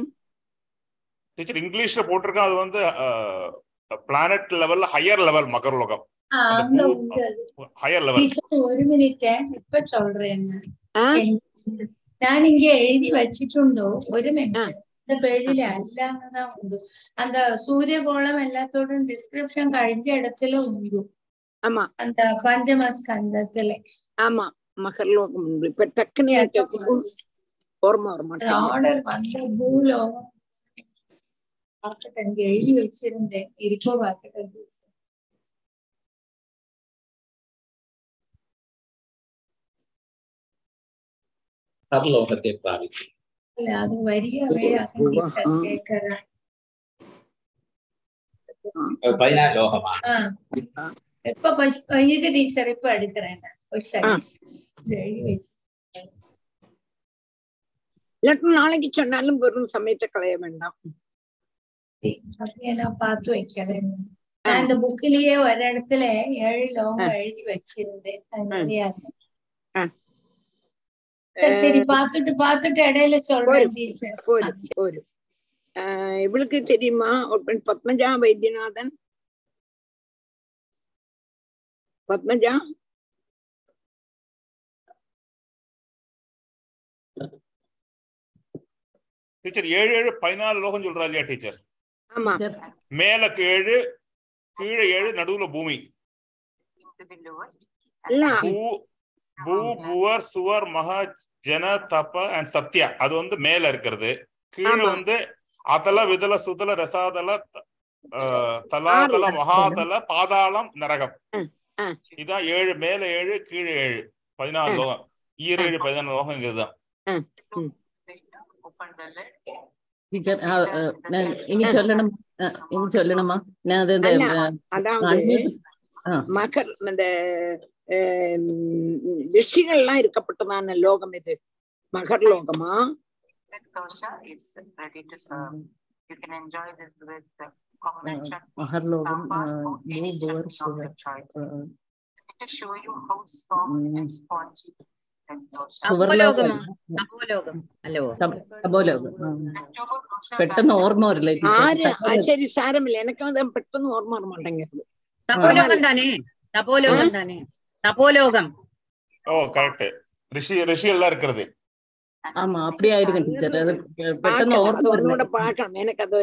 டீச்சர் இங்கிலீஷ்ல போட்டிருக்கேன். அது வந்து பிளானட் லெவல்ல ஹையர் லெவல் மகர் லோகம். ஹையர் லெவல் ஒரு மினிட் இப்ப சொல்றேன். சொல்றேன்னு ആ? ഞാൻ இங்க எழுதி வச்சிட்டுண்டோ ஒரு ആ. மினிட் இந்த பேஜில அல்லாமதான் உண்டு அந்த சூரியகோளம் எல்லாத்தோடும் டிஸ்கிரிப்ஷன் கழிஞ்ச இடத்துல உண்டு ஆமா அந்த பஞ்சமஸ்கந்தத்துல ஆமா மகர்லோகம் உண்டு இப்ப டக்குன்னு எனக்கு ஓர்மா வர மாட்டேங்குது ஆர்டர் வந்த பூலோகம் பார்க்கட்டு அங்க எழுதி வச்சிருந்தேன் இருக்கோ பார்க்கட்டு பஞ்ச- இருக்கு டீச்சர் இப்ப எடுக்கிறேன் நான். ஒரு செகண்ட் இது எழுதி வச்சு. இல்லாட்டி நாளைக்கு சொன்னாலும் வெறும் சமயத்தை களைய வேண்டாம். அப்படியே நான் பார்த்து வைக்கிறேன். நான் இந்த புக்கிலேயே ஒரு இடத்துல ஏழு லோகம் எழுதி வச்சிருந்தேன். சரி, பார்த்துட்டு பார்த்துட்டு இடையில சொல்றேன் ஒரு ஆஹ் இவளுக்கு தெரியுமா பத்மஜா வைத்தியநாதன்? பத்மஜா? டீச்சர் ஏழு ஏழு பதினாலு லோகம் சொல்றா இல்லையா டீச்சர்? ஆமா. மேல ஏழு கீழே ஏழு நடுவுல பூமி. இல்ல. பூ புவர் சுவர் மகா ஜன தப அண்ட் சத்யா. அது வந்து மேல இருக்கிறது. கீழே வந்து அதல விதல சுதல ரசாதல தலாதல மகாதல பாதாளம் நரகம். இதான் ஏழு மேல ஏழு கீழே ஏழு. பதினாலு லோகம். ஈரேழு பதினாலு லோகம் இதுதான் சொல்லணும். இனி சொல்லணுமா? அதாவது மகர் இந்த ரிஷிகள்லாம் இருக்கப்பட்டதான லோகம் இது மகர் லோகமா dosha is ready to serve. You can enjoy this with the combination. മഹർലോകം ആ, sambar or ഭൂ any ഭുവർ chutney of സുവർ your choice. ആ, To show you how soft Mm. and spongy that dosha. സുവർലോകം തപോലോകമോ തപോലോകം അല്ലോ തപ- തപോലോകം ആ. And Toba dosha പെട്ടെന്ന് has- ഓർമ്മ വരില്ല ஆறு ടീച്ചർ ஆ, சரி சாரமில்லை எனக்கு வந்து பெட்டன்னு ஓர்ம வர மாட்டேங்கிறது തപോലോകം തന്നെ തപോലോകം തന്നെ தபோலோகம். ஓ கரெக்ட் ரிஷி ரிஷி எல்லாம் இருக்கிறது. ஆமா அப்படியா இருக்கும் டீச்சர் அது பெட்டன்னு ஓர்த்து வருது பார்க்கலாம் எனக்கு அது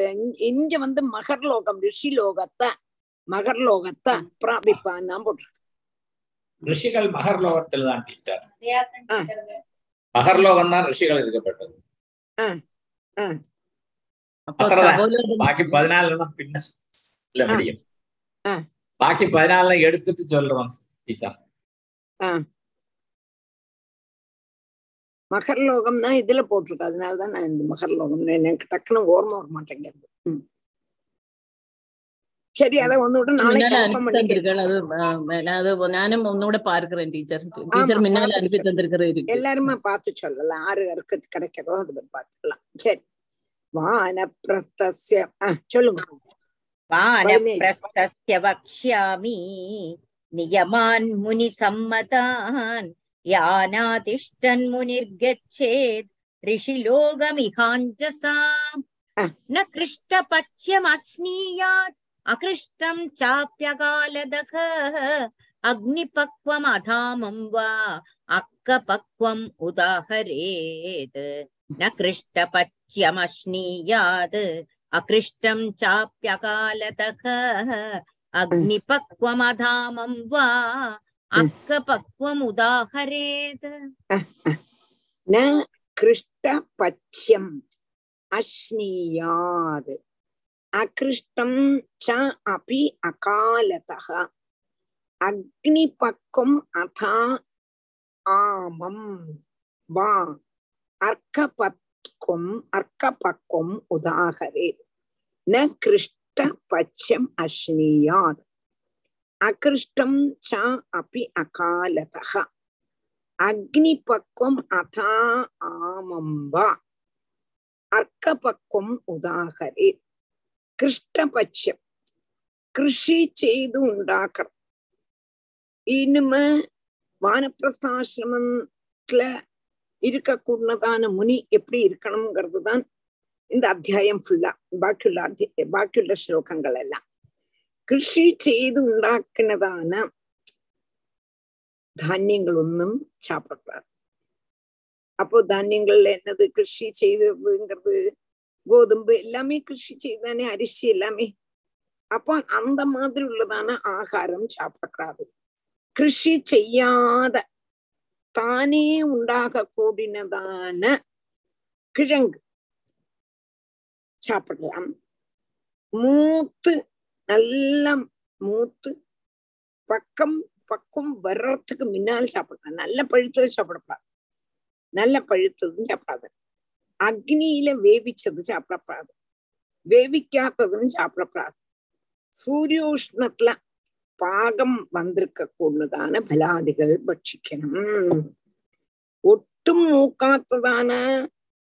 இங்க வந்து மகர் லோகம் ரிஷி லோகத்தை மகர் லோகத்தை பிராபிப்பான் தான் போட்டிருக்கு. ரிஷிகள் மகர் லோகத்தில் தான் டீச்சர் மகர் லோகம் தான் ரிஷிகள் இருக்கப்பட்டது பாக்கி பதினாலுன்னா பின்ன முடியும். பாக்கி பதினாலுல எடுத்துட்டு சொல்றோம் டீச்சர் மகர்லோகம்னா இதுல போட்டிருக்கு. அதனாலதான் நான் இந்த மகர்லோகம். எனக்கு டக்குனு ஓர்ம வர மாட்டேங்கிறது சரி அத ஒன்னோட நாளைக்கு நானும் ஒன்னோட பார்க்கிறேன் டீச்சர். டீச்சர் முன்னால அனுப்பி எல்லாருமே பார்த்து சொல்லலாம். ஆறு இருக்கு கிடைக்கிறதோ அது பார்த்துக்கலாம். சரி. வானப்பிரஸ்தஸ்ய சொல்லுங்க. வானப்பிரஸ்தஸ்ய வக்ஷ்யாமி नियमान् मुनिसम्मतान् यानातिष्ठन् मुनिर्गच्छेत् ऋषिलोकमिहाञ्जसा न कृष्टपच्यमश्नीयात् अकृष्टम् चाप्यकालदः अग्निपक्वमधामं वा अक्कपक्वम् उदाहरेत् न कृष्टपच्यमश्नीयात् अकृष्टम् चाप्यकालदः अग्निपक्वमधामं वा अक्कपक्वमुदाहरेत् न कृष्टपच्यम् अश्नीयात् अकृष्टं च अपि अकालतः अग्निपक्वम् अथा आमं वा अर्कपक्वम् अर्कपक्वम् उदाहरेत् न कृष्ट பக்வம் பச்சம் அஸ்னியாத் அகிருஷ்டம் ச அபி அகாலதः அக்னிபக்வம் அதா ஆமம்பா. அர்க்க அர்க்கபக்வம் உதாகரே. கிருஷ்டபட்சம் கிருஷி செய்து உண்டாக்குற இனிமே வானப்பிரஸ்தாசிரமத்துல இருக்கக்கூடதான முனி எப்படி இருக்கணுங்கிறது தான் இந்த அத்தியாயம் ஃபுல்லா பாக்கியுள்ள அத்திய பாக்கியுள்ள ஸ்லோகங்கள் எல்லாம் கிருஷி ചെയ്ത് ഉണ്ടാക്കുന്നതാണ് தானியங்களொன்னும் சாப்பிடக்கூடாது அப்போ தானியங்கள்ல என்னது கிருஷி செய்ததுங்கிறது கோதும்பு எல்லாமே கிருஷி செய்தானே அரிசி எல்லாமே அப்போ அந்த மாதிரி உள்ளதான ஆகாரம் சாப்பிடக்கூடாது கிருஷி செய்யாத தானே உண்டாக கூடினதான கிழங்கு சாப்பிடலாம் மூத்து நல்லா மூத்து பக்கம் பக்கம் வர்றதுக்கு முன்னால் சாப்பிடலாம் நல்ல பழுத்தது சாப்பிடப்படாது நல்ல பழுத்ததும் சாப்பிடாது. அக்னியில வேவிச்சது சாப்பிடப்படாது வேவிக்காததும் சாப்பிடக்கூடாது. சூரியோஷ்ணத்துல பாகம் வந்திருக்க கூடதான பலாதிகள் பட்சிக்கணும். ஒட்டும் மூக்காத்ததான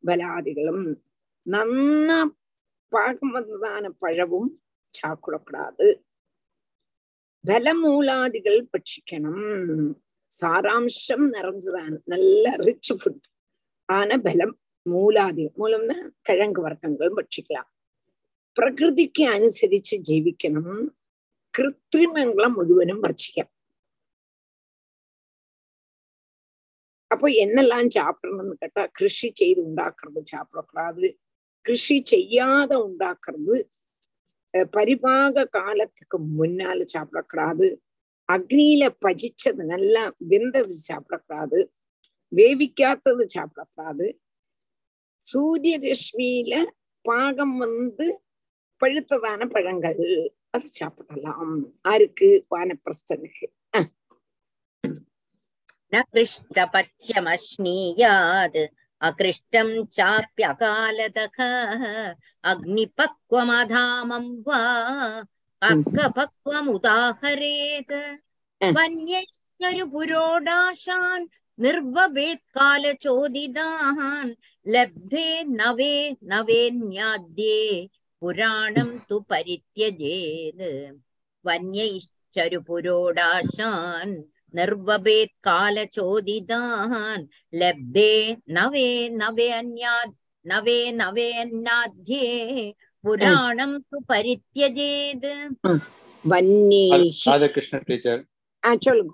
பலாதிகளும் നന്നാ പാകം വന്നതാണ് പഴവും ചാക്കുടപ്പെടാത് ബലമൂലാദികൾ ഭക്ഷിക്കണം സാരാംശം നിറഞ്ഞതാണ് നല്ല റിച്ച് ഫുഡ് ആണ് ബലം മൂലാദികൾ മൂലംന്ന് കിഴങ്ങ് വർഗ്ഗങ്ങളും ഭക്ഷിക്കാം പ്രകൃതിക്ക് അനുസരിച്ച് ജീവിക്കണം കൃത്രിമങ്ങളെ മുഴുവനും ഭക്ഷിക്കാം അപ്പൊ എന്നെല്ലാം ചാപ്പിടണമെന്ന് കേട്ടാ കൃഷി ചെയ്ത് ഉണ്ടാക്കുന്നത് ചാപ്പിടക്കൂടാത് கிருஷி செய்யாத உண்டாக்குறது பரிபாக காலத்துக்கு முன்னால சாப்பிடக்கூடாது அக்னியில பஜிச்சது நல்லா வெந்தது சாப்பிடக்கூடாது வேவிக்காத்தது சாப்பிடக்கூடாது சூரிய ரஷ்மியில பாகம் வந்து பழுத்ததான பழங்கள் அது சாப்பிடலாம் ஆருக்கு வானப்பிரஸ்தனுக்கு न कृष्टपथ्यमश्नीयात् अकृष्टं चाप्यकालतः अग्निपक्वमधामं वा अर्कपक्वमुदाहरेत् वन्यैश्चरुपुरोडाशान् निर्ववेत्कालचोदितान् लब्धे नवे नवेन्याद्ये पुराणं तु परित्यजेत् वन्यैश्चरुपुरोडाशान् निर्वभेत् कालचोदितान् लब्धे नवे नवे अन्यात् नवे नवे अन्याध्ये पुराणं तु परित्यजेत् வன்னேஹி ராதாகிருஷ்ண டீச்சர் ஆஹ் சொல்லுங்க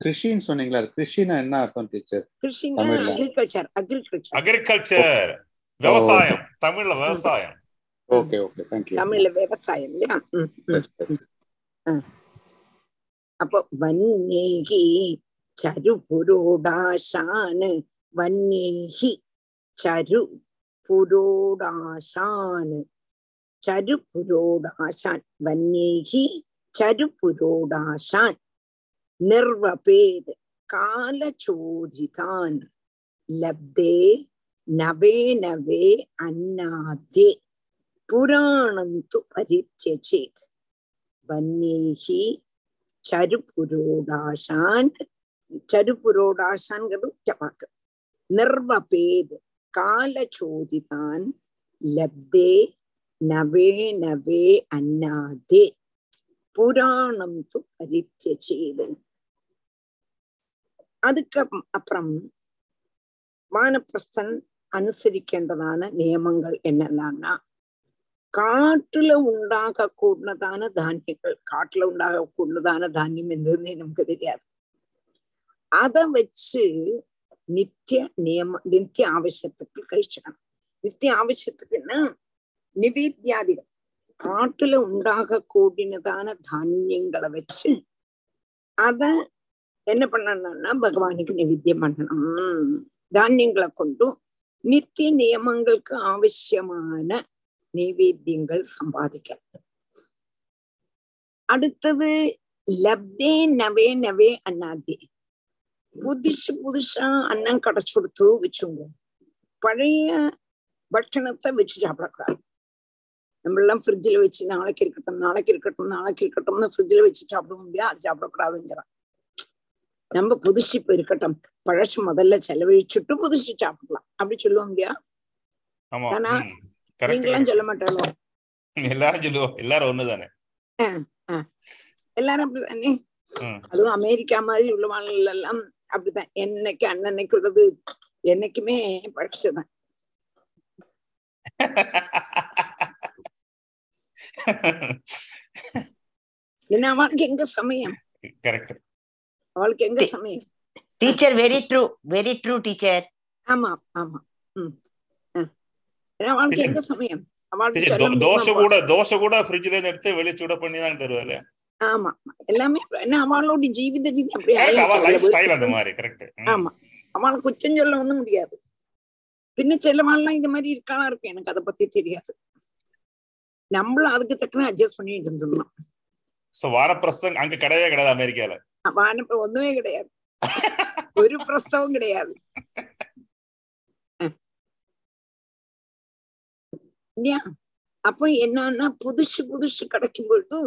கிருஷின்னு சொன்னீங்களா அது கிருஷினா என்ன அர்த்தம் டீச்சர் கிருஷினா தமிழ்ல. அக்ரிகல்ச்சர் அக்ரிகல்ச்சர் அக்ரிகல்ச்சர் விவசாயம் தமிழ்ல விவசாயம் ஓகே ஓகே தேங்க்யூ தமிழ்ல விவசாயம் இல்லையா அப்போ வன்னேகி சரு புரோடாசான் வன்னேகி சரு புரோடாசான் சரு புரோடாசான் வன்னேகி சரு புரோடாசான் நிர்வபேத் காலச்சோதிதான் லப்தே நவே நவே அன்னாதே புராணம் து பரித்தியஜேத் வன்னேகி சருபுரோடாசான் சருபுரோடாசான்ங்கிறது உச்சவாக்கு நிர்வபேத் காலச்சோதிதான் லப்தே நவே நவே அன்னாதே புராணம் து பரித்தியச்சேது அதுக்கு அப்புறம் வானப்பிரஸ்தன் அனுசரிக்கின்றதான நியமங்கள் என்னெல்லாம்னா കാട്ടിൽ ഉണ്ടാക്കക്കൂടുന്നതാണ് ധാന്യങ്ങൾ. കാട്ടിൽ ഉണ്ടാക്കക്കൂടുന്നതാണ് ധാന്യം എന്തെന്ന് നമുക്ക് தெரியாது அதை வச்சு நித்திய நியம நித்திய ஆவசியத்துக்கு கழிச்சுக்கணும் நித்திய ஆவசியத்துக்குன்னா நிவேத்தியாதிகள் காட்டுல உண்டாக கூடினதான தானியங்களை வச்சு அத என்ன பண்ணணும்னா பகவானுக்கு நிவேத்தியம் பண்ணணும் தானியங்களை கொண்டும் நித்திய நியமங்களுக்கு ஆவசியமான நைவேத்தியங்கள் சம்பாதிக்கிறது அடுத்தது லப்தே நவே நவே அண்ணாதே புதுசு புதுசா அன்னம் கிடைச்சு கொடுத்து வச்சுங்க. பழைய பட்சணத்தை வச்சு சாப்பிடக்கூடாது. நம்ம எல்லாம் ஃப்ரிட்ஜில் வச்சு நாளைக்கு இருக்கட்டும் நாளைக்கு இருக்கட்டும் நாளைக்கு இருக்கட்டும்னு ஃப்ரிட்ஜில் வச்சு சாப்பிட முடியாது அது சாப்பிடக்கூடாதுங்கிறான். நம்ம புதுசு இப்ப இருக்கட்டும். பழசு முதல்ல செலவழிச்சுட்டு புதுசு சாப்பிடலாம். அப்படி சொல்லுவோம் இல்லையா ஆனா, நீங்களாம் correct. சொல்ல மாட்டாளோ எல்லாரும் சொல்லுவோம். எல்லாரும் ஒண்ணுதானே? எல்லாரும் அப்படிதானே. அதுவும் அமெரிக்கா மாதிரி உள்ள மாநில எல்லாம் அப்படிதான் என்னைக்கு அன்னன்னைக்கு உள்ளது என்னைக்குமே பழசுதான் ஏன்னா அவளுக்கு எங்க சமயம்? கரெக்ட் அவளுக்கு எங்க சமயம்? Teacher very true very true teacher ஆமா ஆமா. ம். அவளுக்கு எங்க சமயம். அவளுக்கு தோசை? கூட தோசை கூட ஃப்ரிட்ஜ்ல இருந்து எடுத்து வெளியே சூட பண்ணி தான் தருவாரு. ஆமா. எல்லாமே என்ன அவளோட ஜீவித ரீதி அப்படி அவ ஆயிடுச்சு. லைஃப் அதுல ஸ்டைல் அந்த மாதிரி கரெக்ட் ஆமா. அவளை குச்சம் சொல்ல வந்து முடியாது. பின்ன செல்லவாள்லாம் இந்த மாதிரி இருக்கானா இருக்கும். எனக்கு அதை பத்தி தெரியாது. நம்மளும் அதுக்கு தக்கன அட்ஜஸ்ட் பண்ணிட்டு சோ வாரப்பிரஸ்தம் அங்க கிடையவே கிடையாது அமெரிக்கால. வானப்ப ஒண்ணுமே கிடையாது. ஒரு பிரஸ்தவம் கிடையாது. இல்லையா? அப்போ என்னன்னா புதுசு புதுசு கிடைக்கும் பொழுது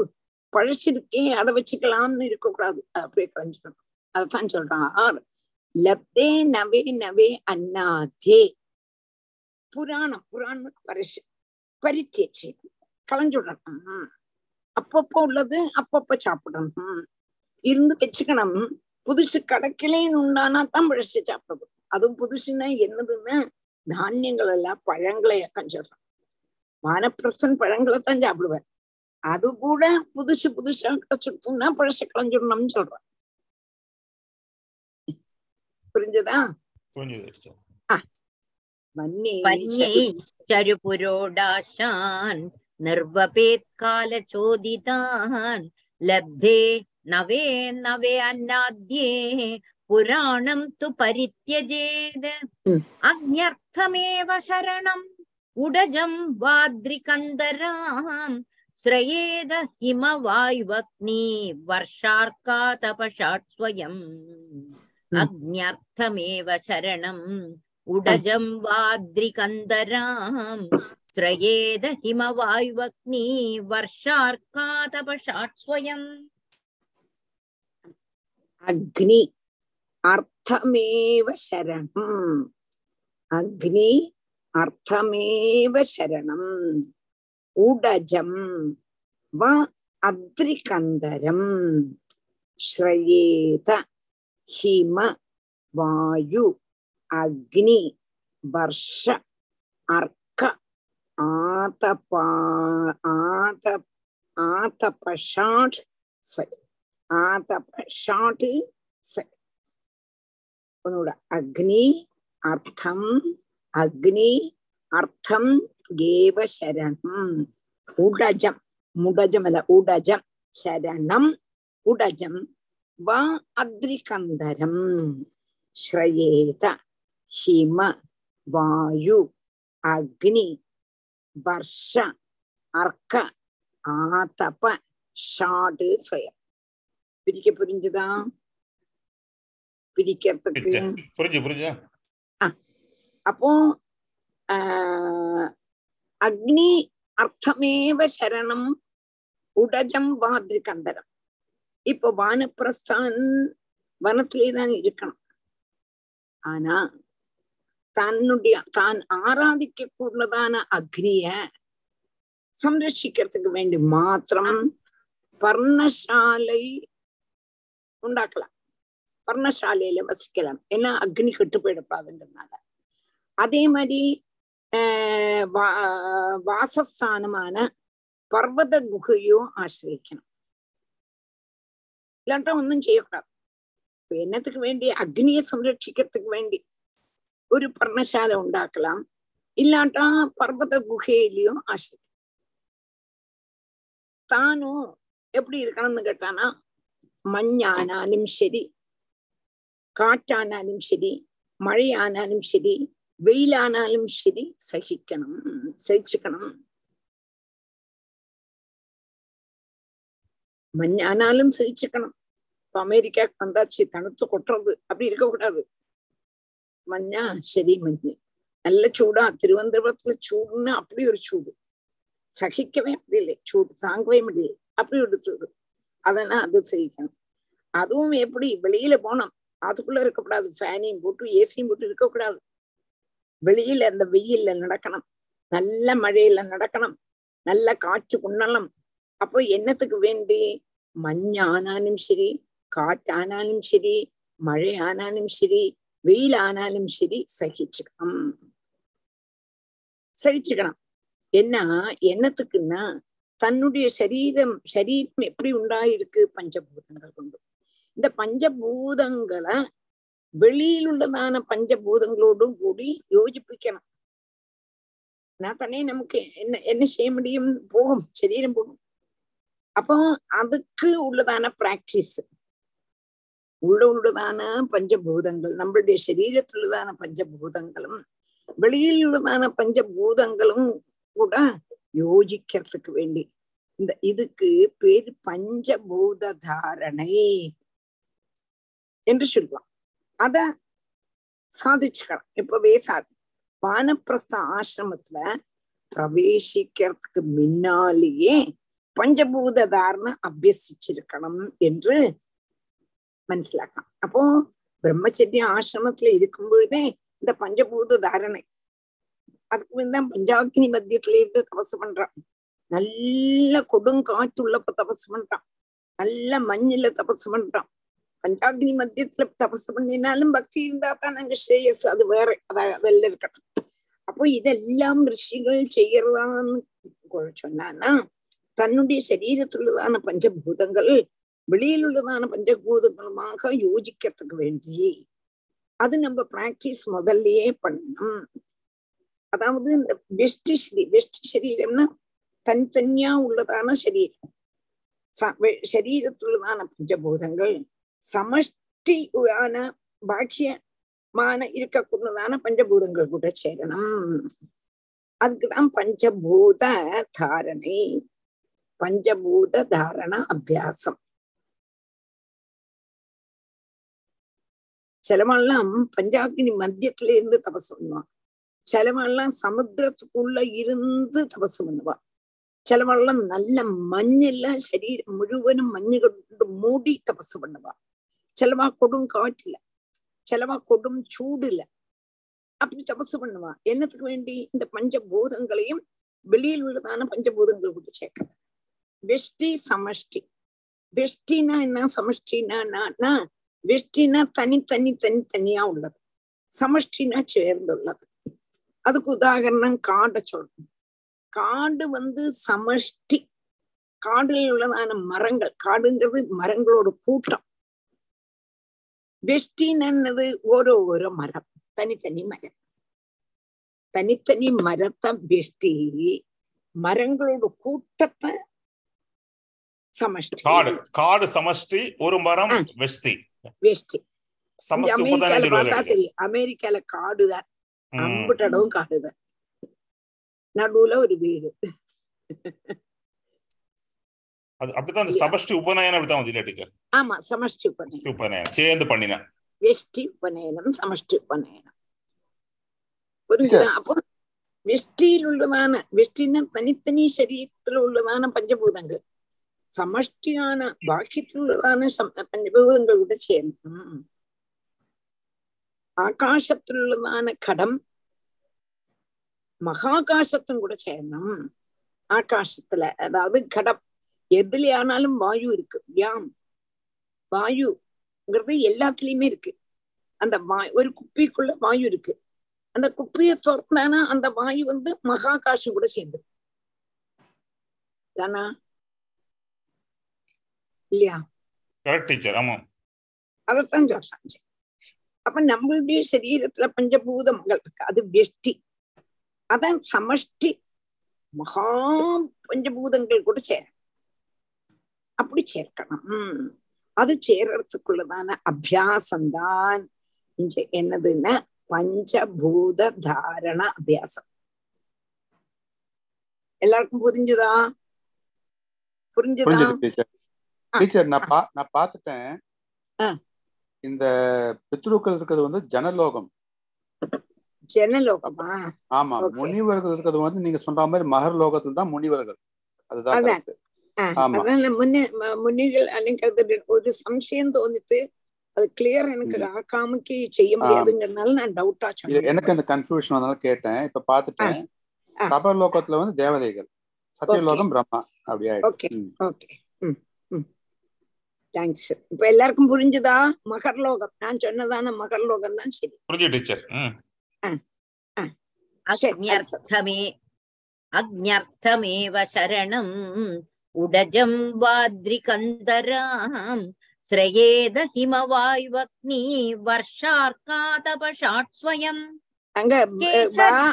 பழசு இருக்கே அதை வச்சுக்கலாம்னு இருக்கக்கூடாது. அப்படியே கலைஞ்சிடணும் அதைத்தான் சொல்றான் லப்தே நவே நவே அன்னாதே. புராணம் புராணம் பரிசு. பரித்தேச்சு. களைஞ்சுடணும் அப்பப்போ உள்ளது அப்பப்போ சாப்பிடணும் இருந்து வச்சுக்கணும். புதுசு கிடைக்கலேன்னு உண்டானா தான் பழசு சாப்பிடணும். அதுவும் புதுசுன்னா என்னதுன்னு தானியங்கள் எல்லாம் பழங்களை சொல்றான் வானப்பிரஸ்தன் பழங்களை தான் சாப்பிடுவேன் அது கூட புதுசு புதுசா கிடைச்சிருக்கும்னா பழச களைஞ்சிடணும்னு சொல்றான் புரிஞ்சதா புரிஞ்சுது மன்னி വന്യൈശ്ചരു പുരോടാശാൻ നിർവപേത് കാലചോദിതാൻ ലബ്ധേ നവേ നവേ അന്നാദ്യേ പുരാണം തു പരിത്യജേത് ഉം. അജ്ഞർത്ഥമേവ ശരണം உடஜம் வாத்ரிகந்தராம் ஸ்ரயேத ஹிமவாயுவக்னி வர்ஷார்க்கா தபஷாட் ஸ்வயம் அக்ஞார்த்தமேவ சரணம். உடஜம் வாத்ரிகந்தராம் ஸ்ரயேத ஹிமவாயுவக்னி வர்ஷார்க்கா தபஷாட் ஸ்வயம் அக்னி அர்த்தமேவ சரணம். அக்னி அர்த்தமேவ சரணம். உடஜம் வ அத்ரிகந்தரம். ஸ்ரயேத ஹிம வாயு அக்னி வர்ஷ அர்க்க ஆதபா ஆத ஆதபஷாட் ஆதபஷாட் உன்னோட அக்னி அர்த்தம் அக்னி அர்த்தம் ஏவ சரணம். உடஜம் முடஜம் அல்ல உடஜம் சரணம். உடஜம் வா அத்ரிகந்தரம் ஸ்ரயேத ஹிம வாயு அக்னி வர்ஷ அர்க்க ஆதப ஷாடு ஸ்வயம் பிரிக்க புரிஞ்சுதான் பிரிக்கிறதுக்கு புரிஞ்சு புரிஞ்சா. அப்போ ஆஹ் அக்னி அர்த்தமேவ சரணம் உடஜம் பாதிரிகந்தரம் இப்போ வானப்பிரஸ்தான் வனத்திலே தான் இருக்கணும் ஆனா தன்னுடைய தான் ஆராதிக்க கூடதான அக்னிய சம்ரட்சிக்கிறதுக்கு வேண்டி மாத்திரம் பர்ணசாலை உண்டாக்கலாம் பர்ணசாலையில வசிக்கலாம் ஏன்னா அக்னி கெட்டு போயிடப்பாதுன்றதுனால அதே மாதிரி வாசஸ்தானமான பர்வத குகையும் ஆசிரியக்கணும் இல்லாட்டா ஒன்றும் செய்யக்கூடாது என்னத்துக்கு வேண்டி அக்னியை சம்ரட்சிக்கிறதுக்கு வேண்டி ஒரு பர்ணசாலை உண்டாக்கலாம் இல்லாட்டா பர்வத குகையிலையும் ஆசிரியம் தானும் எப்படி இருக்கணும்னு கேட்டானா மஞ்சானாலும் சரி காற்றானாலும் சரி மழையானாலும் சரி வெயிலானாலும் சரி சகிக்கணும் சகிச்சுக்கணும். மண்ணானாலும் சகிச்சுக்கணும். இப்ப அமெரிக்காவுக்கு வந்தாச்சு தனுத்து கொட்டுறது அப்படி இருக்கக்கூடாது. மண்ணா சரி மஞ்சு நல்ல சூடா திருவனந்தபுரத்துல சூடுன்னு அப்படி ஒரு சூடு. சகிக்கவே முடியல. சூடு தாங்கவே முடியல. அப்படி ஒரு சூடு. அதெல்லாம் அது சகிக்கணும். அதுவும் எப்படி? வெளியில போனோம் அதுக்குள்ள இருக்கக்கூடாது. ஃபேனையும் போட்டு ஏசியும் போட்டு இருக்கக்கூடாது. வெளியில அந்த வெயில்ல நடக்கணும். நல்ல மழையில நடக்கணும். நல்ல காட்சி உண்ணலாம் அப்போ என்னத்துக்கு வேண்டி? மஞ்சானாலும் சரி காற்றானாலும் சரி மழை ஆனாலும் சரி வெயில் ஆனாலும் சரி சகிச்சுக்கணும். சகிச்சுக்கணும். என்ன என்னத்துக்குன்னா தன்னுடைய சரீரம் சரீரம் எப்படி உண்டாயிருக்கு? பஞ்சபூதங்கள் கொண்டு. இந்த பஞ்சபூதங்களை வெளியில் உள்ளதான பஞ்சபூதங்களோடும் கூடி யோசிப்பிக்கணும் நான் தானே நமக்கு என்ன என்ன செய்ய முடியும் போகும் சரீரம் போகும் அப்போ அதுக்கு உள்ளதான பிராக்டிஸ் உள்ள உள்ளதான பஞ்சபூதங்கள் நம்மளுடைய சரீரத்துள்ளதான பஞ்சபூதங்களும் வெளியில் உள்ளதான பஞ்சபூதங்களும் கூட யோஜிக்கிறதுக்கு வேண்டி இந்த இதுக்கு பேரு பஞ்சபூத தாரணை என்று சொல்லுவான் அத சாதிச்சுக்கலாம் இப்பவே சாதி. வானப்பிரஸ்த ஆசிரமத்துல பிரவேசிக்கிறதுக்கு முன்னாலேயே பஞ்சபூத தாரணை அபியசிச்சிருக்கணும் என்று மனசிலாக்கலாம் அப்போ பிரம்மச்சரிய ஆசிரமத்துல இருக்கும் பொழுதே இந்த பஞ்சபூத தாரணை அதுக்கு முந்தான் பஞ்சாக்கினி மத்தியத்துல இருந்து தபசு பண்றான். நல்ல கொடுங்காற்றுள்ளப்ப தபசு பண்றான். நல்ல மஞ்சில தபசு பண்றான். பஞ்சாக்னி மத்தியத்துல தபசு பண்ணினாலும் பக்தி இருந்தா தான் அங்க ஸ்ரேயஸ் அது வேற அத அதெல்லாம் இருக்கட்டும் அப்போ இதெல்லாம் ரிஷிகள் செய்யறதான்னு சொன்னான்னா தன்னுடைய சரீரத்துள்ளதான பஞ்சபூதங்கள் வெளியில் உள்ளதான பஞ்சபூதங்களுமாக யோசிக்கிறதுக்கு வேண்டி அது நம்ம பிராக்டிஸ் முதல்லயே பண்ணணும் அதாவது இந்த வெஷ்டி சரி வெஷ்டி சரீரம்னா தனித்தனியா உள்ளதான சரீரம் சரீரத்துள்ளதான பஞ்சபூதங்கள் சமஷ்டியான பாக்கியமான இருக்கக்கூடதான பஞ்சபூதங்கள் கூட சேரணும். அதுக்குதான் பஞ்சபூத தாரணை பஞ்சபூத தாரண அபியாசம். சிலவெல்லாம் பஞ்சாக்கினி மத்தியத்துல இருந்து தபசு பண்ணுவான். சிலவெல்லாம் சமுத்திரத்துக்குள்ள இருந்து தபசு பண்ணுவான். சிலவெல்லாம் நல்ல மஞ்செல்லாம் சரீரம் முழுவதும் மஞ்சு கொண்டு மூடி தபசு பண்ணுவான். சிலவா கொடும் காற்றுல சிலவா கொடும் சூடுல. அப்படி தபசு பண்ணுவா. என்னத்துக்கு வேண்டி? இந்த பஞ்சபூதங்களையும் வெளியில் உள்ளதான பஞ்சபூதங்கள் கொண்டு சேர்க்கறது வெஷ்டி சமஷ்டி. வெஷ்டினா என்ன? சமஷ்டினா வெஷ்டினா தனி தனி தனி தனியா உள்ளது. சமஷ்டினா சேர்ந்துள்ளது. அதுக்கு உதாகரணம் காடை சொல்லணும். காடு வந்து சமஷ்டி. காடுல உள்ளதான மரங்கள். காடுங்கிறது மரங்களோட கூட்டம். வெஷ்டின்னு ஓரோ ஓரோ மரம் தனித்தனி மரம். தனித்தனி மரத்தை வெஷ்டி. மரங்களோட கூட்டத்தை சமஷ்டி. காடு காடு சமஷ்டி ஒரு மரம் வெஷ்டி. சமஷ்டி அமெரிக்கால பார்த்தா தெரியும் அமெரிக்கால காடுதான். அம்புட்டடவும் காடுதான். நடுவுல ஒரு வீடு. அது அப்படித்தான் அந்த சமஷ்டி உபநயனம் அப்படித்தான் வந்து டீச்சர் ஆமா சமஷ்டி உபநயனம். உபநயனம். சேர்ந்து பண்ணினேன் வெஷ்டி உபநயனம் சமஷ்டி உபநயனம். புரிஞ்சுதா? அப்போ வெஷ்டியில் உள்ளதான வெஷ்டின்னா தனித்தனி சரீரத்துல உள்ளதான பஞ்சபூதங்கள். சமஷ்டியான பாக்கியத்தில் உள்ளதான பஞ்சபூதங்கள் கூட சேரணும் ஆகாசத்தில் உள்ளதான கடம் மகாகாசத்தும் கூட சேரணும் ஆகாசத்துல அதாவது கடம் எதுல ஆனாலும் வாயு இருக்கு. யாம். வாயுங்கிறது எல்லாத்துலயுமே இருக்கு. அந்த வாய் ஒரு குப்பிக்குள்ள வாயு இருக்கு. அந்த குப்பியை திறந்தானா அந்த வாயு வந்து மகாகாசம் கூட சேர்ந்து தானா? இல்லையா? அதைத்தான் சொல்றாங்க அப்ப நம்மளுடைய சரீரத்துல பஞ்சபூதங்கள் இருக்கு. அது வெஷ்டி. அதான் சமஷ்டி. மகா பஞ்சபூதங்கள் கூட சேர அப்படி சேர்க்கணும். அது சேர்றதுக்குள்ளதான அபியாசம்தான். இங்க என்னதுன்னா பஞ்சபூத தாரண அபியாசம். எல்லாருக்கும் புரிஞ்சுதா? புரிஞ்சுதா? டீச்சர். நான் பா நான் பார்த்துட்டேன். ஆ. இந்த பித்ருக்கள் இருக்கிறது வந்து ஜனலோகம். ஜனலோகமா? ஆமா. முனிவர்கள் இருக்கிறது வந்து நீங்க சொல்ற மாதிரி மகர் லோகத்துல தான் முனிவர்கள். அதுதான் அதான். correct. ആ, ஆமா. അതാണ് മുന്നേ മ- മുന്നിൽ അല്ലെങ്കിൽ അത് ഒരു സംശയം തോന്നിട്ട് அது கிளியர் எனக்கு ம். ஆக்காமக்கு செய்ய முடியாதுங்கிறதுனால நான் டவுட்டா இது சொன்னேன் எனக்கு அந்த கன்ஃபியூஷன் அதனால கேட்டேன் இப்ப பாத்துட்டேன் ஆ. தபர் லோகத்துல வந்து தேவதைகள் சத்தியலோகம் பிரம்மா அப்படி ஆயிடுச்சு ஓகே ம். ஓகே ம் ம் தேங்க்ஸ் இப்ப எல்லாருக்கும் புரிஞ்சுதா மகர்லோகம் நான் சொன்னதான மகர்லோகம் தான் சரி புரிஞ்சு டீச்சர் ம் சரி, அக்ஞர்த்தமே அக்ஞர்த்தமேவ சரணம் உடஜம் வாத்ரிகந்தராம் ஸ்ரயேத ஹிமவாயுவக்னி வர்ஷார்காதபஷாட் ஸ்வயம் அங்க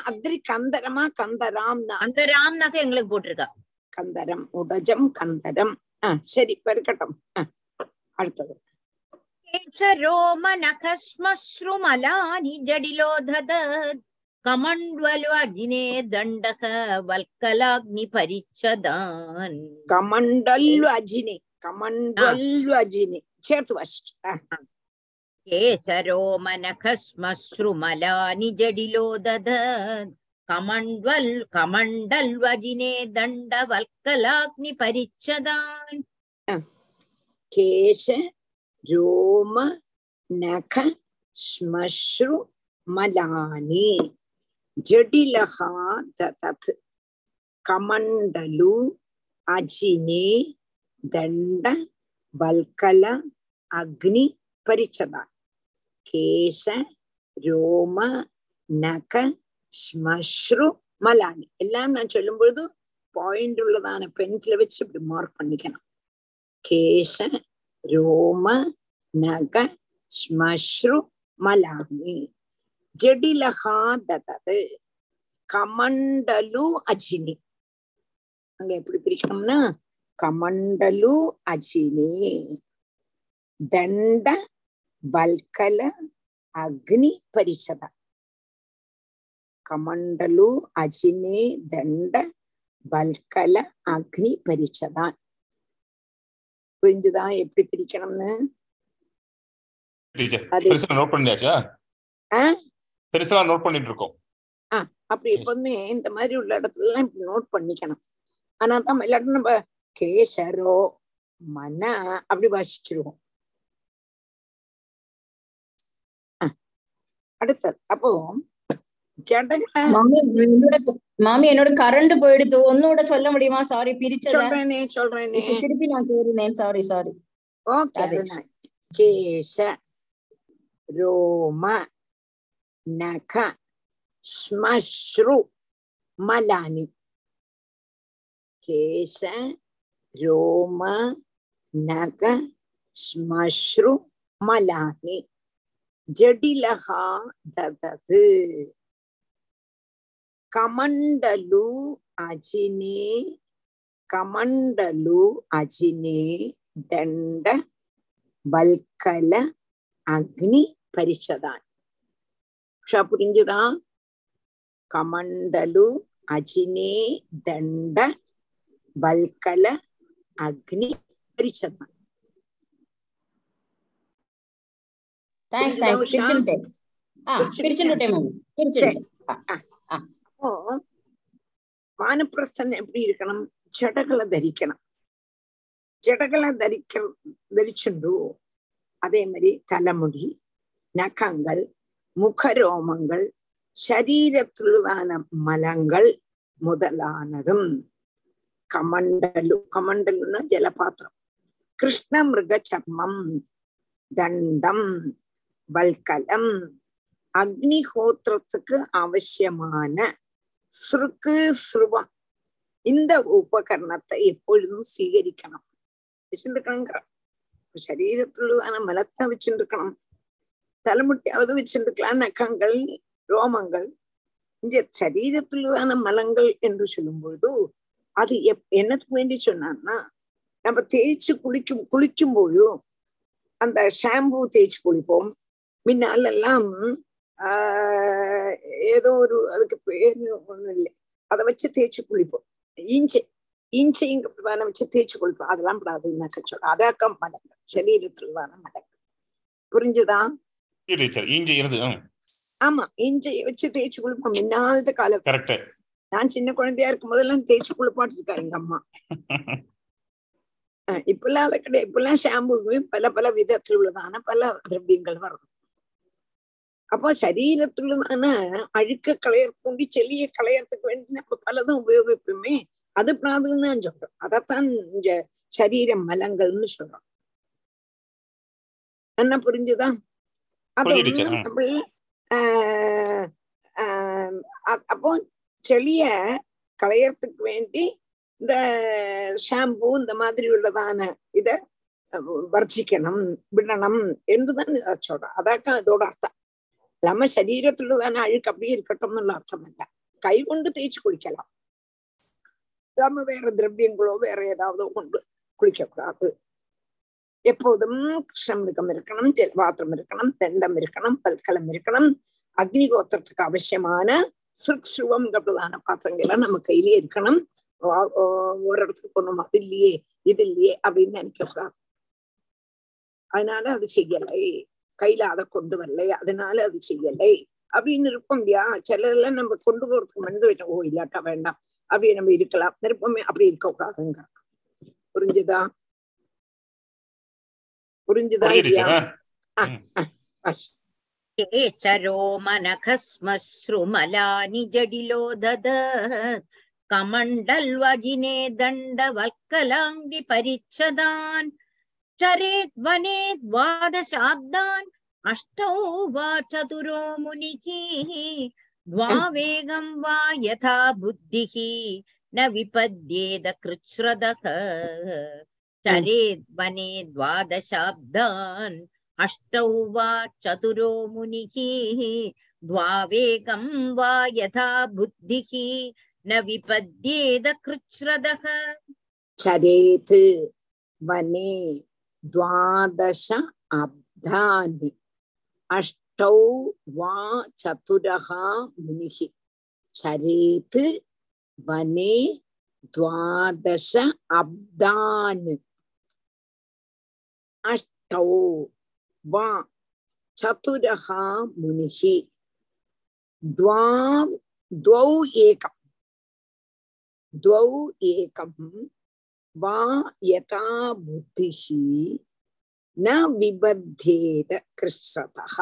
அத்ரி கந்தரமா கந்தராம் கந்தராம்னாக்க எங்களுக்கு போட்டிருக்கா. கந்தரம் உடஜம் கந்தரம். சரி பெருக்கட்டும். அடுத்தது. ரோம நகஸ்மஸ்ருமலானி ஜடிலோ ததத் कमण्डलवजिने दण्डः वल्कलाग्निपरिच्छदान् कमण्डल्वजिने कमण्डल्वजिने चतुष्ट केसरो मनखस्मश्रुमलानि जडिलो दधत् कमण्डल् कमण्डल्वजिने दण्डवल्कलाग्निपरिच्छदान् केश रोम नख श्मश्रु मलानि ஜடிலகா ததத் கமண்டலு அஜினி தண்ட வல்கல அக்னி பரிச்சதா கேச ரோம நக ஸ்மஸ்ரு மலானி எல்லாம் நான் சொல்லும் பொழுது பாயிண்ட் உள்ளதான பென்சில வச்சு இப்படி மார்க் பண்ணிக்கணும் கேச ரோம நக ஸ்மஸ்ரு மலானி ஜடிலகா ததது கமண்டலு அஜினி. அங்க எப்படி பிரிக்கணும்னா கமண்டலு அஜினி தண்ட வல்கல அக்னி பரிசத. கமண்டலு அஜினி தண்ட வல்கல அக்னி பரிச்சதான் புரிஞ்சுதா? எப்படி பிரிக்கணும்னு? அது- நோட் பண்ணியாச்சா? பெருசா நோட் பண்ணிட்டு இருக்கோம். அப்படி எப்போதுமே இந்த மாதிரி உள்ள இடத்துல எல்லாம் இப்படி நோட் பண்ணிக்கணும். ஆனா தான் இல்லாட்டும் நம்ம கேசரோ மன அப்படி வாசிச்சிருவோம். அடுத்தது. அப்போ மாமி என்னோட மாமி என்னோட கரண்ட் போயிடுது. ஒன்னோட சொல்ல முடியுமா? சாரி பிரிச்சத? சொல்றேனே சொல்றேனே. திருப்பி நான் கேறினேன் சாரி சாரி ஓகே கேச ரோம நக ஸ்மஸ்ரு மலானி கேச ரோம நக ஸ்மஸ்ரு மலானி ஜடிலகா ததது கமண்டலு அஜினே கமண்டலு அஜினே தண்ட வல்கல அக்னி பரிஷதான் ಕ್ಷ புரிஞ்சுதா கமண்டலு அஜினே தண்ட பல்கல அக்னி பரிச்சதான் தேங்க்ஸ் புரிஞ்சுதா தேங்க்ஸ் உஷா? பிரிச்சுட்டேன் ஆ பிரிச்சுட்டியா? பிரிச்சுட்டேன் மாமி பிரிச்சுட்டேன் அப்போ வானப்பிரஸ்தன் எப்படி இருக்கணும் ஜடகளை தரிக்கணும் ஜடகளை தரிக்க தரிச்சுண்டு அதே மாதிரி தலைமுடி நகங்கள் முகரோமங்கள் சரீரத்துள்ளதான மலங்கள் முதலானதும். கமண்டலு கமண்டலுன்னா ஜலபாத்திரம். கிருஷ்ண மிருக சர்மம் தண்டம் வல்கலம் அக்னிஹோத்திரத்துக்கு அவசியமான சுருக்கு சுருவம். இந்த உபகரணத்தை எப்பொழுதும் சீகரிக்கணும் வச்சுருக்கணுங்கிற சரீரத்துள்ளதான மலத்தை வச்சுருக்கணும் தலைமுடியாவது வச்சிருக்கலாம் நகங்கள் ரோமங்கள். இந்த சரீரத்துள்ளதான மலங்கள் என்று சொல்லும் பொழுது அது எப் என்னத்துக்கு வேண்டி சொன்னான்னா நம்ம தேய்ச்சி குளிக்கும் குளிக்கும் போதும் அந்த ஷாம்பு தேய்ச்சி குளிப்போம். முன்னாலெல்லாம் ஆஹ் ஏதோ ஒரு அதுக்கு பேரு ஒண்ணும் இல்லை. அதை வச்சு தேய்ச்சி குளிப்போம். இஞ்சி இஞ்சிங்க பிரதானம் வச்சு தேய்ச்சி குளிப்போம். அதெல்லாம் படாதுன்னாக்க சொல்ல அதாக்கம் மலங்கள் சரீரத்துலதான மலங்கள். புரிஞ்சுதான் ஆமா இஞ்சி வச்சு தேய்ச்சி குளிப்போம். இன்னாத காலம். கரெக்ட் நான் சின்ன குழந்தையா இருக்கும் போதெல்லாம் தேய்ச்சி குளிப்பாட்டு இருக்கா எங்க அம்மா. இப்பெல்லாம் அதை கிடையாது. இப்பெல்லாம் ஷாம்புக்குமே பல பல விதத்தில் உள்ளதான பல திரவியங்கள் வரும். அப்போ சரீரத்துள்ளதான அழுக்க களையறதுக்கு செல்லிய களையறதுக்கு வேண்டி நம்ம பலதும் உபயோகிப்போமே. அது பிராதுன்னு தான் சொல்றோம். அதத்தான் இந்த சரீரம் மலங்கள்னு சொல்றோம். என்ன புரிஞ்சுதான் அப்போ செளிய களையறதுக்கு வேண்டி இந்த ஷாம்பு இந்த மாதிரி உள்ளதான இத வர்ஜிக்கணும் விடணும் என்றுதான் சொல்றோம் அதாக்கா இதோட அர்த்தம் இல்லாம சரீரத்துள்ளதான அழுக்கு அப்படியே இருக்கட்டும்னு அர்த்தம் இல்ல கை கொண்டு தேய்ச்சி குளிக்கலாம் இல்லாம வேற திரவியங்களோ வேற ஏதாவது கொண்டு குளிக்க கூடாது எப்போதும் கிருஷ்ணமிருகம் இருக்கணும் ஜலபாத்திரம் இருக்கணும் தண்டம் இருக்கணும் பல்கலம் இருக்கணும். அக்னிகோத்திரத்துக்கு அவசியமான சிறுசுவம் பிரதான பாத்திரங்கள் எல்லாம் நம்ம கையிலேயே இருக்கணும். ஒரு இடத்துக்கு போகணும்? அது இல்லையே இது இல்லையே அப்படின்னு நினைக்க அதனால அது செய்யலை. கையில அதை கொண்டு வரலை. அதனால அது செய்யலை. அப்படின்னு இருப்போம் இல்லையா? சிலர்லாம் நம்ம கொண்டு போறதுக்கு மறந்து விட்டோம் ஓ இல்லாட்டா வேண்டாம். அப்படியே நம்ம இருக்கலாம். விருப்பமே அப்படி இருக்க கூடாதுங்க केशरो मनखस्मश्रुमलानि जडिलो ददत् कमण्डल्वजिने दण्डवल्कलाङ्गि परिच्छदान् चरेत् वने द्वादशाब्दान् अष्टौ वा चतुरो मुनिः द्वावेगं वा यथा बुद्धिः न विपद्येद कृच्छ्रदः चरेत् वने द्वादशाब्दान् अष्टौ वा चतुरो मुनिः द्वावेगं वा यथा बुद्धिः न विपद्येद कृच्छ्रदः चरेत् वने द्वादश अब्धानि अष्टौ वा चतुरः मुनिः चरेत् वने द्वादश अब्दान् अष्टौ वा चतुरः मुनिः द्वा द्वौ एकम् द्वौ एकं वा यथा बुद्धिः न विबध्येत कृष्णतः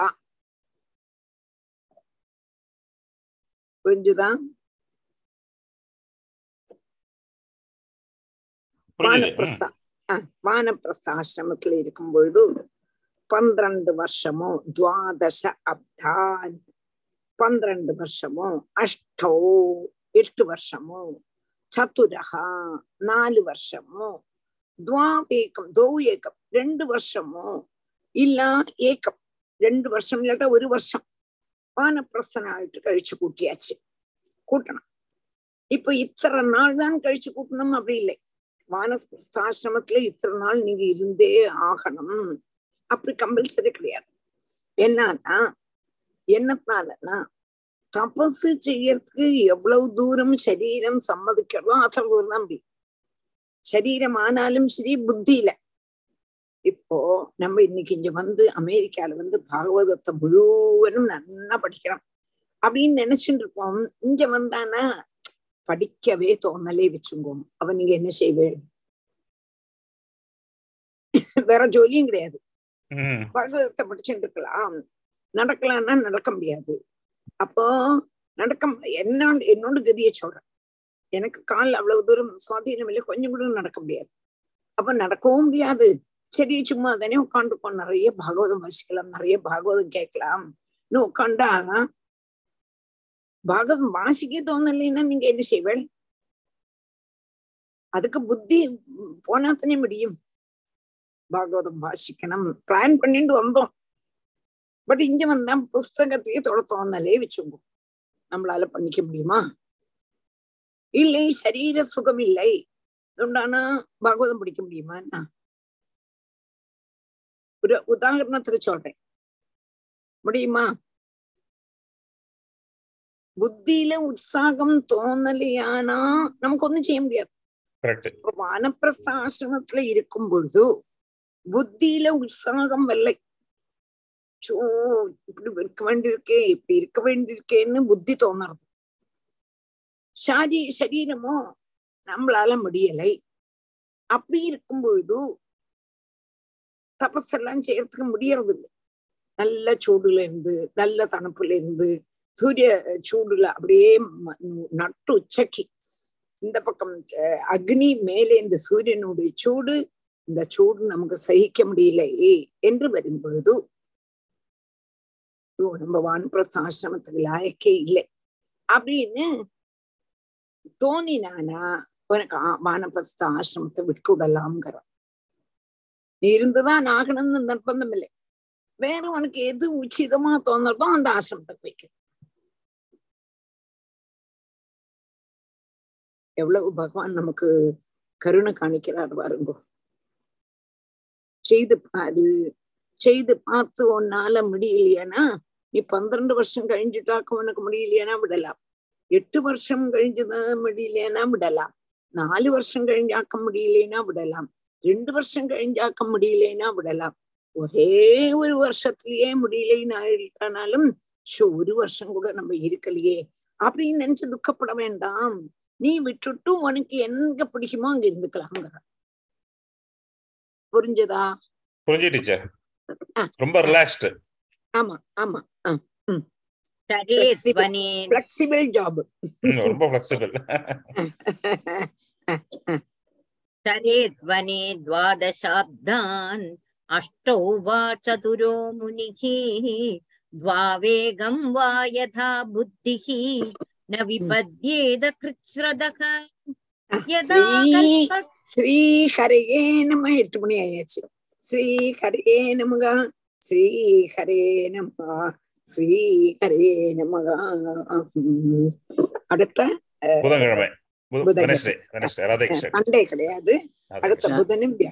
புரிஞ்சுதா புரிஞ்சுது ம். வானப்பிரஸ்த ஆசிரமத்துல இருக்கும் பொழுது பன்னிரண்டு வருஷமோ துவாதச அப்தான் பன்னிரண்டு வருஷமோ அஷ்டோ எட்டு வருஷமோ சதுரகா நாலு வருஷமோ துவாவேகம் தோ ஏகம் ரெண்டு வருஷமோ இல்ல ஏகம் ரெண்டு வருஷம் இல்லாட்டா ஒரு வருஷம். வானப்பிரஸ்தனாயிட்டு கழிச்சு கூட்டியாச்சு. கூட்டணும். இப்ப இத்தனை நாள் தான் கழிச்சு கூட்டணும் அப்படி இல்லை. வானஸ்தாசிரமத்துல இத்தனை நாள் நீங்க இருந்தே ஆகணும். அப்படி கம்பல்சரி கிடையாது. என்னன்னா என்னத்தாலன்னா தபசு செய்யறதுக்கு எவ்வளவு தூரம் சரீரம் சம்மதிக்கிறதோ அத்தனை தூரம் தான் முடியும் சரீரம் ஆனாலும் சரி புத்தியில. இப்போ நம்ம இன்னைக்கு இங்க வந்து அமெரிக்கால வந்து பாகவதத்தை முழுவதும் நல்லா படிக்கிறோம். அப்படின்னு நினைச்சுட்டு இருப்போம். இங்க வந்தானா படிக்கவே தோணலே வச்சுங்கோ அவன் நீங்க என்ன செய்வேன் வேற ஜோலியும் கிடையாது. பாகவதத்தை படிச்சுட்டு இருக்கலாம் நடக்கலாம்னா நடக்க முடியாது அப்போ நடக்க என்ன என்னோட கதியை சொல்றேன் எனக்கு கால் அவ்வளவு தூரம் சுவாதீனம் இல்லை கொஞ்சம் கூட நடக்க முடியாது அப்ப நடக்கவும் முடியாது சரி சும்மா தானே உட்காந்துருப்போம் நிறைய பாகவதம் வாசிக்கலாம் நிறைய பாகவதம் கேட்கலாம் இன்னும் உட்காண்டா பாகவதம் வாசிக்க தோணலைன்னா நீங்க என்ன செய்வள் அதுக்கு புத்தி போனாத்தனே முடியும். பாகவதம் வாசிக்கணும். பிளான் பண்ணிட்டு வந்தோம். பட் இங்க வந்தா புஸ்தகத்தையே தொட தோணலே வச்சுக்கோ. நம்மளால பண்ணிக்க முடியுமா? இல்லை சரீர சுகம் இல்லை உண்டானா பாகவதம் படிக்க முடியுமா என்ன? ஒரு உதாரணத்துல சொல்றேன். உற்சாகம் தோணலையானா நமக்கு ஒண்ணும் செய்ய முடியாது. கரெக்ட் இப்ப வானப்பிரஸ்த ஆசிரமத்துல இருக்கும் பொழுது புத்தியில உற்சாகம் வரலை சோ இப்படி இருக்க வேண்டியிருக்கே இப்படி இருக்க வேண்டியிருக்கேன்னு புத்தி தோணுறது. ஷாரி சரீரமோ நம்மளால முடியலை. அப்படி இருக்கும் பொழுது தபஸெல்லாம் செய்யறதுக்கு முடியறது இல்லை நல்ல சூடுல இருந்து நல்ல தணுப்புல இருந்து சூரிய சூடுல அப்படியே நட்டு உச்சக்கி. இந்த பக்கம் அக்னி மேலே இந்த சூரியனுடைய சூடு இந்த சூடு நமக்கு சகிக்க முடியலையே என்று வரும் பொழுது நம்ம வான்பரஸ்த லாயக்கே இல்லை அப்படின்னு தோணினானா உனக்கு ஆ- வானப்பிரஸ்த ஆசிரமத்தை விட்டுவிடலாம்ங்கிற நீ இருந்துதான் ஆகணும்னு நிர்பந்தம் இல்லை. வேற உனக்கு எது உச்சிதமா தோணுறதோ அந்த ஆசிரமத்துக்கு வைக்க எவ்வளவு பகவான் நமக்கு கருணை காணிக்கிறார் பாருங்கோ. செய்து பாரு. செய்து பார்த்து உன்னால முடியலையானா நீ பன்னிரண்டு வருஷம் கழிஞ்சுட்டாக்க உனக்கு முடியலையானா விடலாம். எட்டு வருஷம் கழிஞ்சுதான் முடியலையானா விடலாம். நாலு வருஷம் கழிஞ்சாக்க முடியலைன்னா விடலாம். ரெண்டு வருஷம் கழிஞ்சாக்க முடியலைன்னா விடலாம். ஒரே ஒரு வருஷத்திலேயே முடியலைன்னு ஆயிட்டானாலும் ஷோ ஒரு வருஷம் கூட நம்ம இருக்கலையே அப்படின்னு நினைச்சு துக்கப்பட வேண்டாம். நீ விட்டுட்டு உனக்கு எங்க பிடிக்குமோ அங்க இருந்துக்கலாங்கிற புரிஞ்சதா புரிஞ்சு டீச்சர் ஆ. ரொம்ப ரிலாக்ஸ்டு ஆமா ஆமா சரே Flexible. த்வனே பிளெக்சிபிள் ஜாப் ரொம்ப ஃபிளெக்சிபிள் शरे ध्वने द्वादशाब्दान् अष्टौ वा चतुरो मुनिः द्वावेगं वा यथा बुद्धिः न विपद्येद कृच्छ्रदः यदा ஸ்ரீ कल्पस् ஸ்ரீ ஹரையே நம எட்டு மணி ஆயாச்சு ஸ்ரீ ஹரே நமக ஸ்ரீ ஹரே நமக ஸ்ரீ ஹரே நமக உம். அடுத்த புதன்கிழமை புதன்கிழமை. Wednesday Wednesday Radhe Krishnan Monday கிடையாது ராதே அடுத்த கிருஷ்ணன். புதனும் வியா-